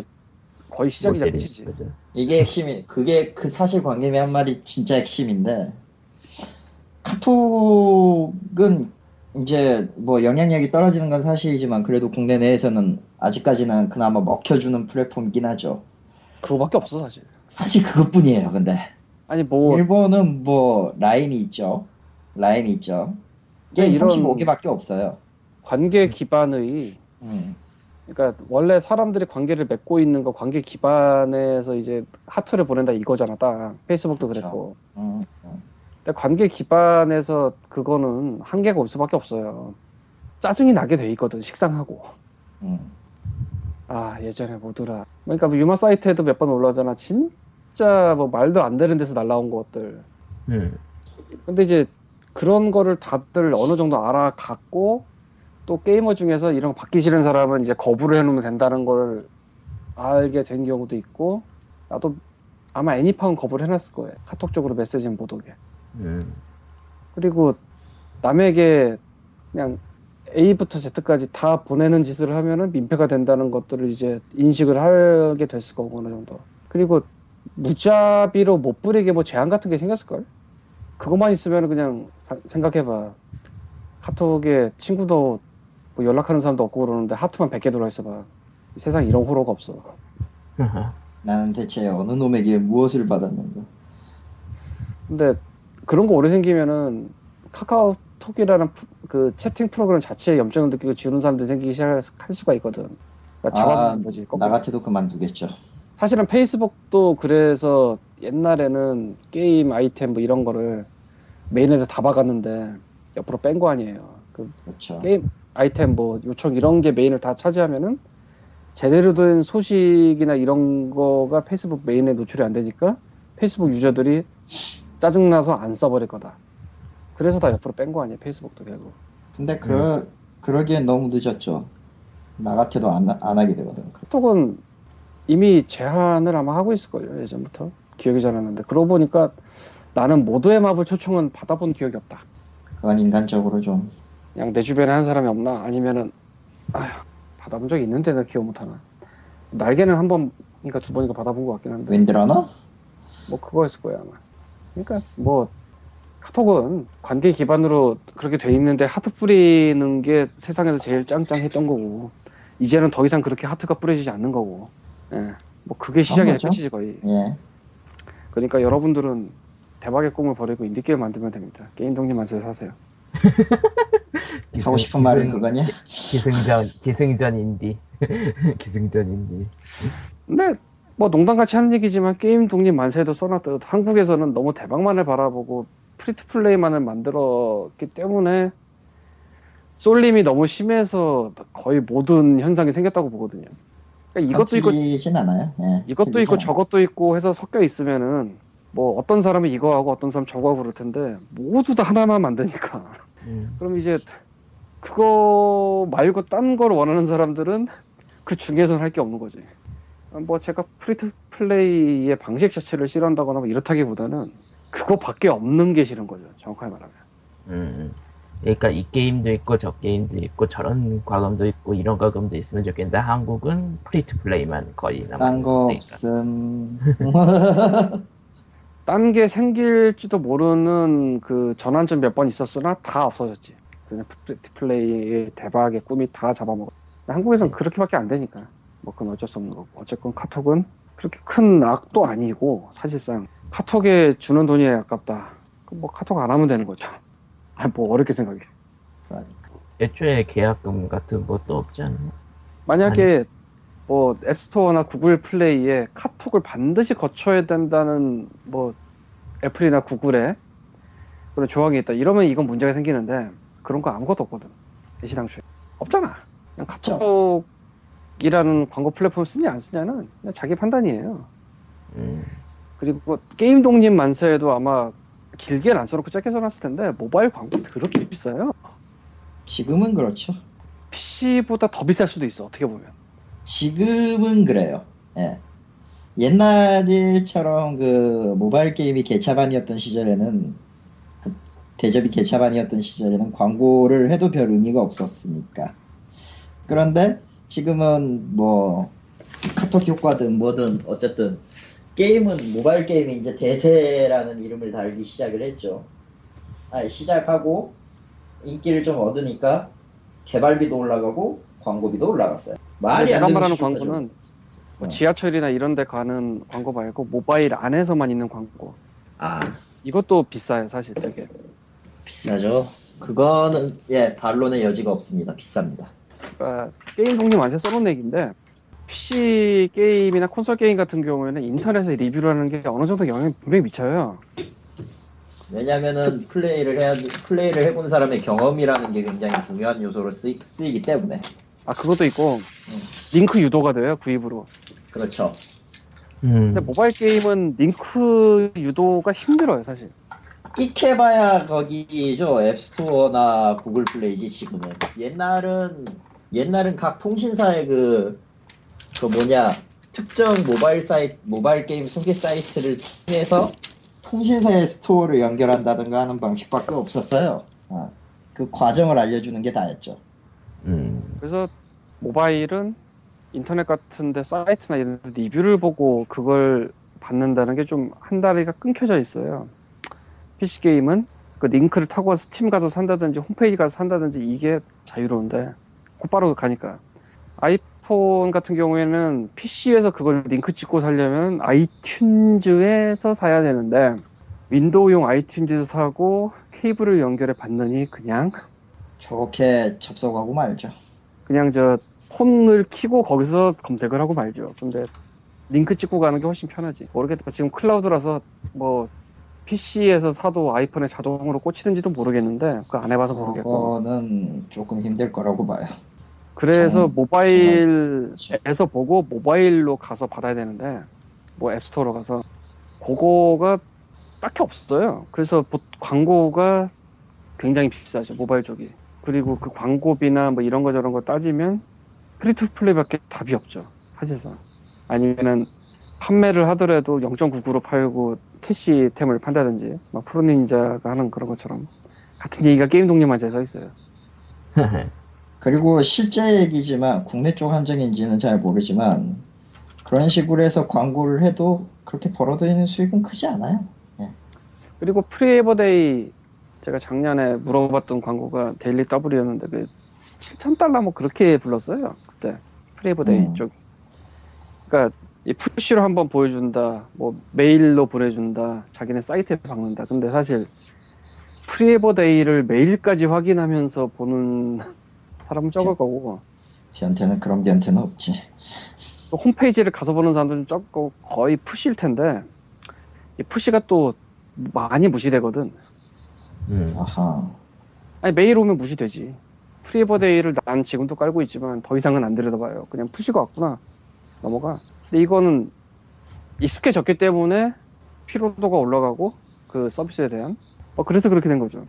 거의 모델이 끝이지. 그죠. 이게 핵심이 그게 그 사실 관계미 한 말이 진짜 핵심인데 카톡은 이제 뭐 영향력이 떨어지는 건 사실이지만 그래도 국내 내에서는 아직까지는 그나마 먹혀주는 플랫폼이긴 하죠. 그거밖에 없어 사실. 사실 그것뿐이에요. 근데 아니 뭐 일본은 뭐 라인이 있죠. 라인이 있죠. 게임 이런- 35개밖에 없어요. 관계 기반의 음. 그러니까 원래 사람들이 관계를 맺고 있는 거 관계 기반에서 이제 하트를 보낸다 이거잖아 딱 페이스북도 그렇죠. 그랬고 음, 음. 근데 관계 기반에서 그거는 한계가 올 수밖에 없어요. 짜증이 나게 돼 있거든 식상하고. 음. 아 예전에 뭐더라. 그러니까 뭐 유마 사이트에도 몇 번 올라오잖아. 진짜 뭐 말도 안 되는 데서 날라온 것들. 음. 근데 이제 그런 거를 다들 어느 정도 알아갖고 또 게이머 중에서 이런 거 받기 싫은 사람은 이제 거부를 해놓으면 된다는 걸 알게 된 경우도 있고 나도 아마 애니팡은 거부를 해놨을 거예요. 카톡 쪽으로 메시지는 못 오게 음. 그리고 남에게 그냥 A부터 Z까지 다 보내는 짓을 하면은 민폐가 된다는 것들을 이제 인식을 하게 됐을 거고 어느 정도. 그리고 무자비로 못 뿌리게 뭐 제한 같은 게 생겼을걸? 그것만 있으면 그냥 사- 생각해봐. 카톡에 친구도 뭐 연락하는 사람도 없고 그러는데 하트만 100개 들어있어 봐. 이 세상에 이런 호러가 없어. 나는 대체 어느 놈에게 무엇을 받았는가? 근데 그런 거 오래 생기면은 카카오톡이라는 프- 그 채팅 프로그램 자체에 염증을 느끼고 지우는 사람들이 생기기 시작할 수가 있거든. 그러니까 잡아보는 거지. 나. 같아도 그만두겠죠. 사실은 Facebook도 그래서 옛날에는 게임 아이템 뭐 이런 거를 메인에다 다 박았는데 옆으로 뺀 거 아니에요. 그 그렇죠. 게임 아이템 뭐 요청 이런 게 메인을 다 차지하면은 제대로 된 소식이나 이런 거가 페이스북 메인에 노출이 안 되니까 페이스북 유저들이 짜증나서 안 써버릴 거다. 그래서 다 옆으로 뺀 거 아니에요, 페이스북도 결국. 근데 그 그러기엔 너무 늦었죠. 나 같아도 안, 안 하게 되거든. 카톡은 이미 제한을 아마 하고 있을걸요, 예전부터. 기억이 잘 안 나는데. 그러고 보니까 나는 모두의 마블 초청은 받아본 기억이 없다. 그건 인간적으로 좀 그냥 내 주변에 한 사람이 없나? 아니면은, 아휴, 받아본 적이 있는데 나 기억 못하나. 날개는 한 번인가 두 번인가 받아본 것 같긴 한데. 윈드러너? 뭐 그거였을 거야, 아마. 그러니까 뭐, 카톡은 관계 기반으로 그렇게 돼 있는데 하트 뿌리는 게 세상에서 제일 짱짱했던 거고, 이제는 더 이상 그렇게 하트가 뿌려지지 않는 거고, 예. 뭐 그게 시작인 거죠. 끝이지 거의. 예. 그러니까 여러분들은 대박의 꿈을 버리고 인디게임 만들면 됩니다. 게임 독립만세 사세요. 하고 싶은 말은 그거냐? 기승전 기승전 인디 기승전 인디. 근데 뭐 농담같이 하는 얘기지만 게임 독립 만세에도 써놨듯 한국에서는 너무 대박만을 바라보고 free to play만을 만들었기 때문에 쏠림이 너무 심해서 거의 모든 현상이 생겼다고 보거든요. 그러니까 이것도 있고. 예. 이것도 있고. 저것도 있고 해서 섞여 있으면은 뭐 어떤 사람이 이거 하고 어떤 사람 저거 하고 그럴 텐데 모두 다 하나만 만드니까 음. 그럼 이제 그거 말고 딴 걸 원하는 사람들은 그 중에서는 할 게 없는 거지. 뭐 제가 free to play의 방식 자체를 싫어한다거나 뭐 이렇다기보다는 그거밖에 없는 게 싫은 거죠. 정확하게 말하면. 음. 그러니까 이 게임도 있고 저 게임도 있고 저런 과금도 있고 이런 과금도 있으면 좋겠는데 한국은 free to play만 거의 남아 딴거 있으니까. 없음. 딴 게 생길지도 모르는 그 전환점 몇 번 있었으나 다 없어졌지. 그냥 플레이의 대박의 꿈이 다 잡아먹어. 한국에선 네. 그렇게밖에 안 되니까. 뭐 그건 어쩔 수 없는 거고. 어쨌건 카톡은 그렇게 큰 악도 아니고 사실상 카톡에 주는 돈이 아깝다. 뭐 카톡 안 하면 되는 거죠. 아, 뭐 어렵게 생각해. 그러니까. 애초에 계약금 같은 것도 없지 않나? 만약에 뭐 앱스토어나 구글 플레이에 카톡을 반드시 거쳐야 된다는 뭐 애플이나 구글에 그런 조항이 있다. 이러면 이건 문제가 생기는데 그런 거 아무것도 없거든. 애시당초에 없잖아. 그냥 카톡 이라는 광고 플랫폼 쓰냐 안 쓰냐는 그냥 자기 판단이에요. 음, 그리고 뭐 게임 독립 만세에도 아마 길게는 안 써놓고 짧게 써놨을 텐데 모바일 광고 그렇게 비싸요. 지금은 그렇죠. PC보다 더 비쌀 수도 있어. 어떻게 보면. 지금은 그래요. 예. 옛날처럼 그 모바일 게임이 개차반이었던 시절에는 그 대접이 개차반이었던 시절에는 광고를 해도 별 의미가 없었으니까. 그런데 지금은 뭐 카톡 효과든 뭐든 어쨌든 게임은 모바일 게임이 이제 대세라는 이름을 달기 시작을 했죠. 아, 시작하고 인기를 좀 얻으니까 개발비도 올라가고 광고비도 올라갔어요. 말이 안 되는 말하는. 광고는 뭐 어. 지하철이나 이런 데 가는 광고 말고 모바일 안에서만 있는 광고. 아 이것도 비싸요, 사실 되게. 비싸죠. 그거는 예 반론의 여지가 없습니다. 비쌉니다. 그러니까 게임 독립 완전 써놓은 얘기인데 PC 게임이나 콘솔 게임 같은 경우에는 인터넷에 리뷰를 하는 게 어느 정도 영향이 분명히 미쳐요. 왜냐면은 플레이를 해야 플레이를 해본 사람의 경험이라는 게 굉장히 중요한 요소로 쓰이, 쓰이기 때문에 아 그것도 있고 링크 유도가 돼요 구입으로. 그렇죠. 음, 근데 모바일 게임은 링크 유도가 힘들어요 사실. 끽해봐야 거기죠 앱스토어나 구글 플레이지 지금은 옛날은 옛날은 각 통신사의 그, 그 뭐냐 특정 모바일 사이트 모바일 게임 소개 사이트를 통해서 통신사의 스토어를 연결한다든가 하는 방식밖에 없었어요. 어, 그 과정을 알려주는 게 다였죠. 음, 그래서 모바일은 인터넷 같은데 사이트나 이런 데 리뷰를 보고 그걸 받는다는 게 좀 한 다리가 끊겨져 있어요. PC 게임은 그 링크를 타고 스팀 가서 산다든지 홈페이지 가서 산다든지 이게 자유로운데 곧바로 가니까 아이폰 같은 경우에는 PC에서 그걸 링크 찍고 살려면 아이튠즈에서 사야 되는데 윈도우용 아이튠즈에서 사고 케이블을 연결해 받느니 그냥 좋게 접속하고 말죠. 그냥 저 폰을 키고 거기서 검색을 하고 말죠. 근데 링크 찍고 가는 게 훨씬 편하지. 모르겠다. 지금 클라우드라서 뭐 PC에서 사도 아이폰에 자동으로 꽂히는지도 모르겠는데 그거 안 해봐서 모르겠고. 그거는 조금 힘들 거라고 봐요. 그래서 정- 모바일에서 보고 모바일로 가서 받아야 되는데 뭐 앱스토어로 가서 그거가 딱히 없어요. 그래서 보- 광고가 굉장히 비싸죠 모바일 쪽이. 그리고 그 광고비나 뭐 이런 거 저런 거 따지면 free to play밖에 답이 없죠 사실상. 아니면은 판매를 하더라도 0.99로 팔고 캐시템을 판다든지 막 Fruit Ninja가 하는 그런 것처럼 같은 얘기가 게임 독립만세에 써 있어요. 그리고 실제 얘기지만 국내 쪽 한정인지는 잘 모르지만 그런 식으로 해서 광고를 해도 그렇게 벌어들이는 수익은 크지 않아요. 그리고 Free App a Day 제가 작년에 물어봤던 광고가 Daily Double이었는데 그 7,000달러 뭐 그렇게 불렀어요. 그때 Free App a Day 음. 쪽. 그러니까 이 푸시로 한번 보여준다, 뭐 메일로 보내준다, 자기네 사이트에 박는다. 근데 사실 프리에버데이를 메일까지 확인하면서 보는 사람은 적을 거고 변태는 그런 변태는 없지. 또 홈페이지를 가서 보는 사람들은 적고 거의 푸시일 텐데 이 푸시가 또 많이 무시되거든. 음, 아하. 아니 메일 오면 무시되지. 프리버데이를 난 지금도 깔고 있지만 더 이상은 안 들여다봐요. 그냥 푸시가 왔구나 넘어가. 근데 이거는 익숙해졌기 때문에 피로도가 올라가고 그 서비스에 대한 어, 그래서 그렇게 된 거죠.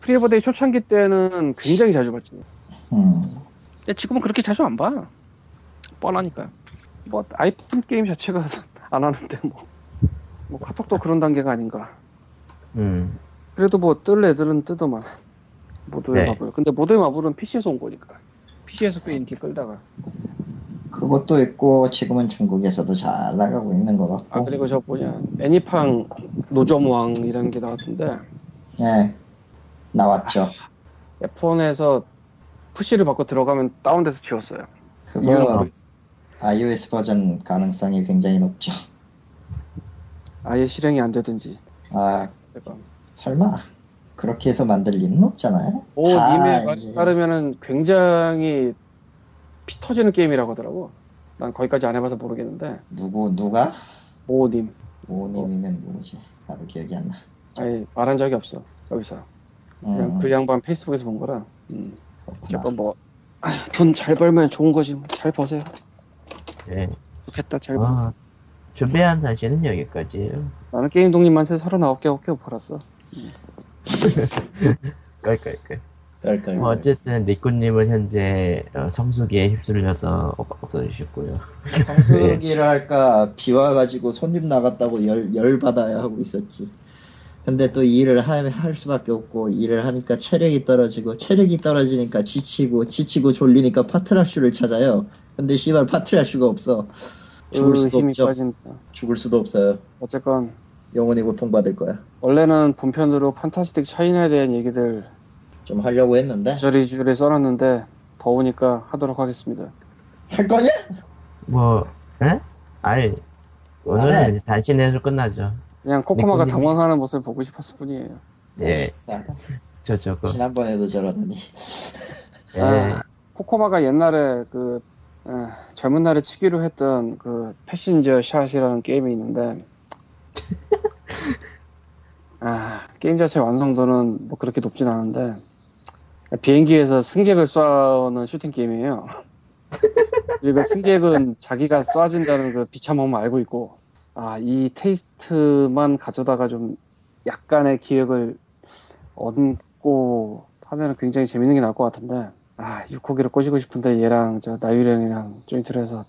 Free App a Day 초창기 때는 굉장히 자주 봤지. 음. 근데 지금은 그렇게 자주 안 봐. 뻔하니까. 뭐 아이폰 게임 자체가 안 하는데 뭐, 뭐 카톡도 그런 단계가 아닌가. 음. 그래도 뭐 뜰 애들은 뜨더만. 모두의 네. 마블. 근데 모두의 마블은 PC에서 온 거니까. PC에서 꽤 인기 끌다가. 그것도 있고 지금은 중국에서도 잘 나가고 있는 것 같고. 아 그리고 저 뭐냐 애니팡 노점왕이라는 게 나왔던데 예. 나왔죠. F1에서 푸시를 받고 들어가면 다운돼서 지웠어요. 그거 iOS 버전 가능성이 굉장히 높죠. 아예 실행이 안 되든지. 아 제가 설마 그렇게 해서 만들 리는 없잖아요. 오다 님의 말에 따르면은 굉장히 피 터지는 게임이라고 하더라고. 난 거기까지 안 해봐서 모르겠는데 누구 누가 오님 오님이면 누구지? 나도 기억이 안 나. 아예 말한 적이 없어 여기서 그냥 음, 그 양반 페이스북에서 본 거라. 음. 그렇구나. 어쨌건 뭐돈 잘 벌면 좋은 거지 뭐. 잘 버세요. 네. 좋겠다 잘 벌. 아, 준비한 단신은 여기까지예요. 나는 게임 독립만세 39개 5개 벌었어. 깔깔깔. 깔깔. 뭐 어쨌든 리꾸님은 현재 어, 성수기에 휩쓸려서 없- 없어지셨고요. 성수기를 할까 비와 가지고 손님 나갔다고 열, 열 받아야 하고 있었지. 근데 또 일을 하- 할 수밖에 없고 일을 하니까 체력이 떨어지고 체력이 떨어지니까 지치고 지치고 졸리니까 파트라슈를 찾아요. 근데 씨발 파트라슈가 없어. 죽을 으, 수도 힘이 없죠. 빠진다. 죽을 수도 없어요. 어쨌건 영원히 고통받을 거야. 원래는 본편으로 Fantastic China에 대한 얘기들 좀 하려고 했는데 주저리주저리 써놨는데 더우니까 하도록 하겠습니다. 할 거냐? 뭐, 에? 아니, 안 오늘은 해. 이제 단신해서 끝나죠. 그냥 코코마가 니코님이- 당황하는 모습을 보고 싶었을 뿐이에요. 예. 저 저거. 지난번에도 저러더니 예, 아, 코코마가 옛날에 그 에, 젊은 날에 치기로 했던 그 Passenger Shot이라는 게임이 있는데 아 게임 자체 완성도는 뭐 그렇게 높진 않은데 비행기에서 승객을 쏴는 슈팅 게임이에요. 그리고 승객은 자기가 쏴진다는 그 비참함을 알고 있고 아 이 테이스트만 가져다가 좀 약간의 기억을 얻고 하면 굉장히 재밌는 게 나올 것 같은데 아 육호기를 꼬시고 싶은데 얘랑 저 나유령이랑 조인트를 해서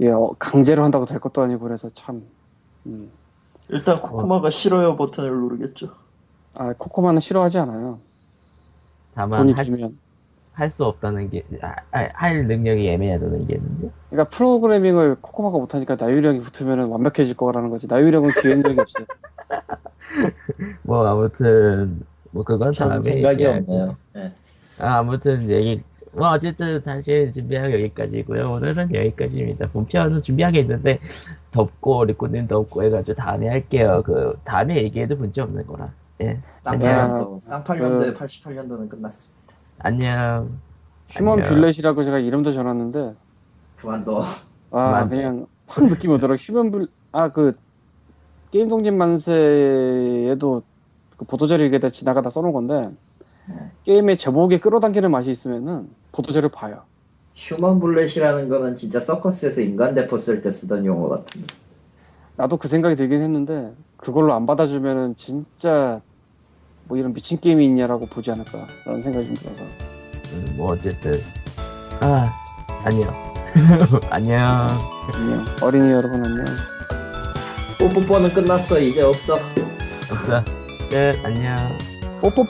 얘 어, 강제로 한다고 될 것도 아니고 그래서 참 음. 일단 코코마가 싫어요 버튼을 누르겠죠. 아 코코마는 싫어하지 않아요 다만 돈이 할, 들면 할 수 없다는 게, 아, 아, 할 능력이 애매하다는 게 있는데. 그러니까 프로그래밍을 코코마가 못하니까 나유령이 붙으면 완벽해질 거라는 거지 나유령은 기획력이 없어요 뭐, 아무튼, 뭐, 그건 전 다음에. 생각이 얘기하고. 없네요. 예. 아, 아무튼, 얘기, 뭐, 어쨌든, 단신 준비한 거 여기까지고요 오늘은 여기까지입니다. 본편은 준비한 게 있는데, 덥고, 리코님 덥고 해가지고 다음에 할게요. 그, 다음에 얘기해도 문제 없는 거라. 예. 안녕. 쌍팔년도, 쌍팔년도에 88년도는 끝났습니다. 안녕. 휴먼 안녕. 뷰렛이라고 제가 이름도 정했는데 그만둬. 아 만- 그냥 확 느낌이 오더라고 휴먼 뷰아그 게임 독립 만세에도 그 보도자료 위에다 지나가다 써놓은 건데 네. 게임의 제목에 끌어당기는 맛이 있으면은 보도자료 봐요 휴먼 블렛이라는 거는 진짜 서커스에서 인간 대포 쓸 때 쓰던 용어 같은데. 나도 그 생각이 들긴 했는데 그걸로 안 받아주면은 진짜 뭐 이런 미친 게임이 있냐라고 보지 않을까 라는 생각이 좀 들어서 음, 뭐, 어쨌든. 아, 안녕. 안녕. 안녕 어린이 여러분 안녕 뽀뽀뽀는 끝났어. 이제 없어. 없어. 끝. 안녕. 뽀뽀뽀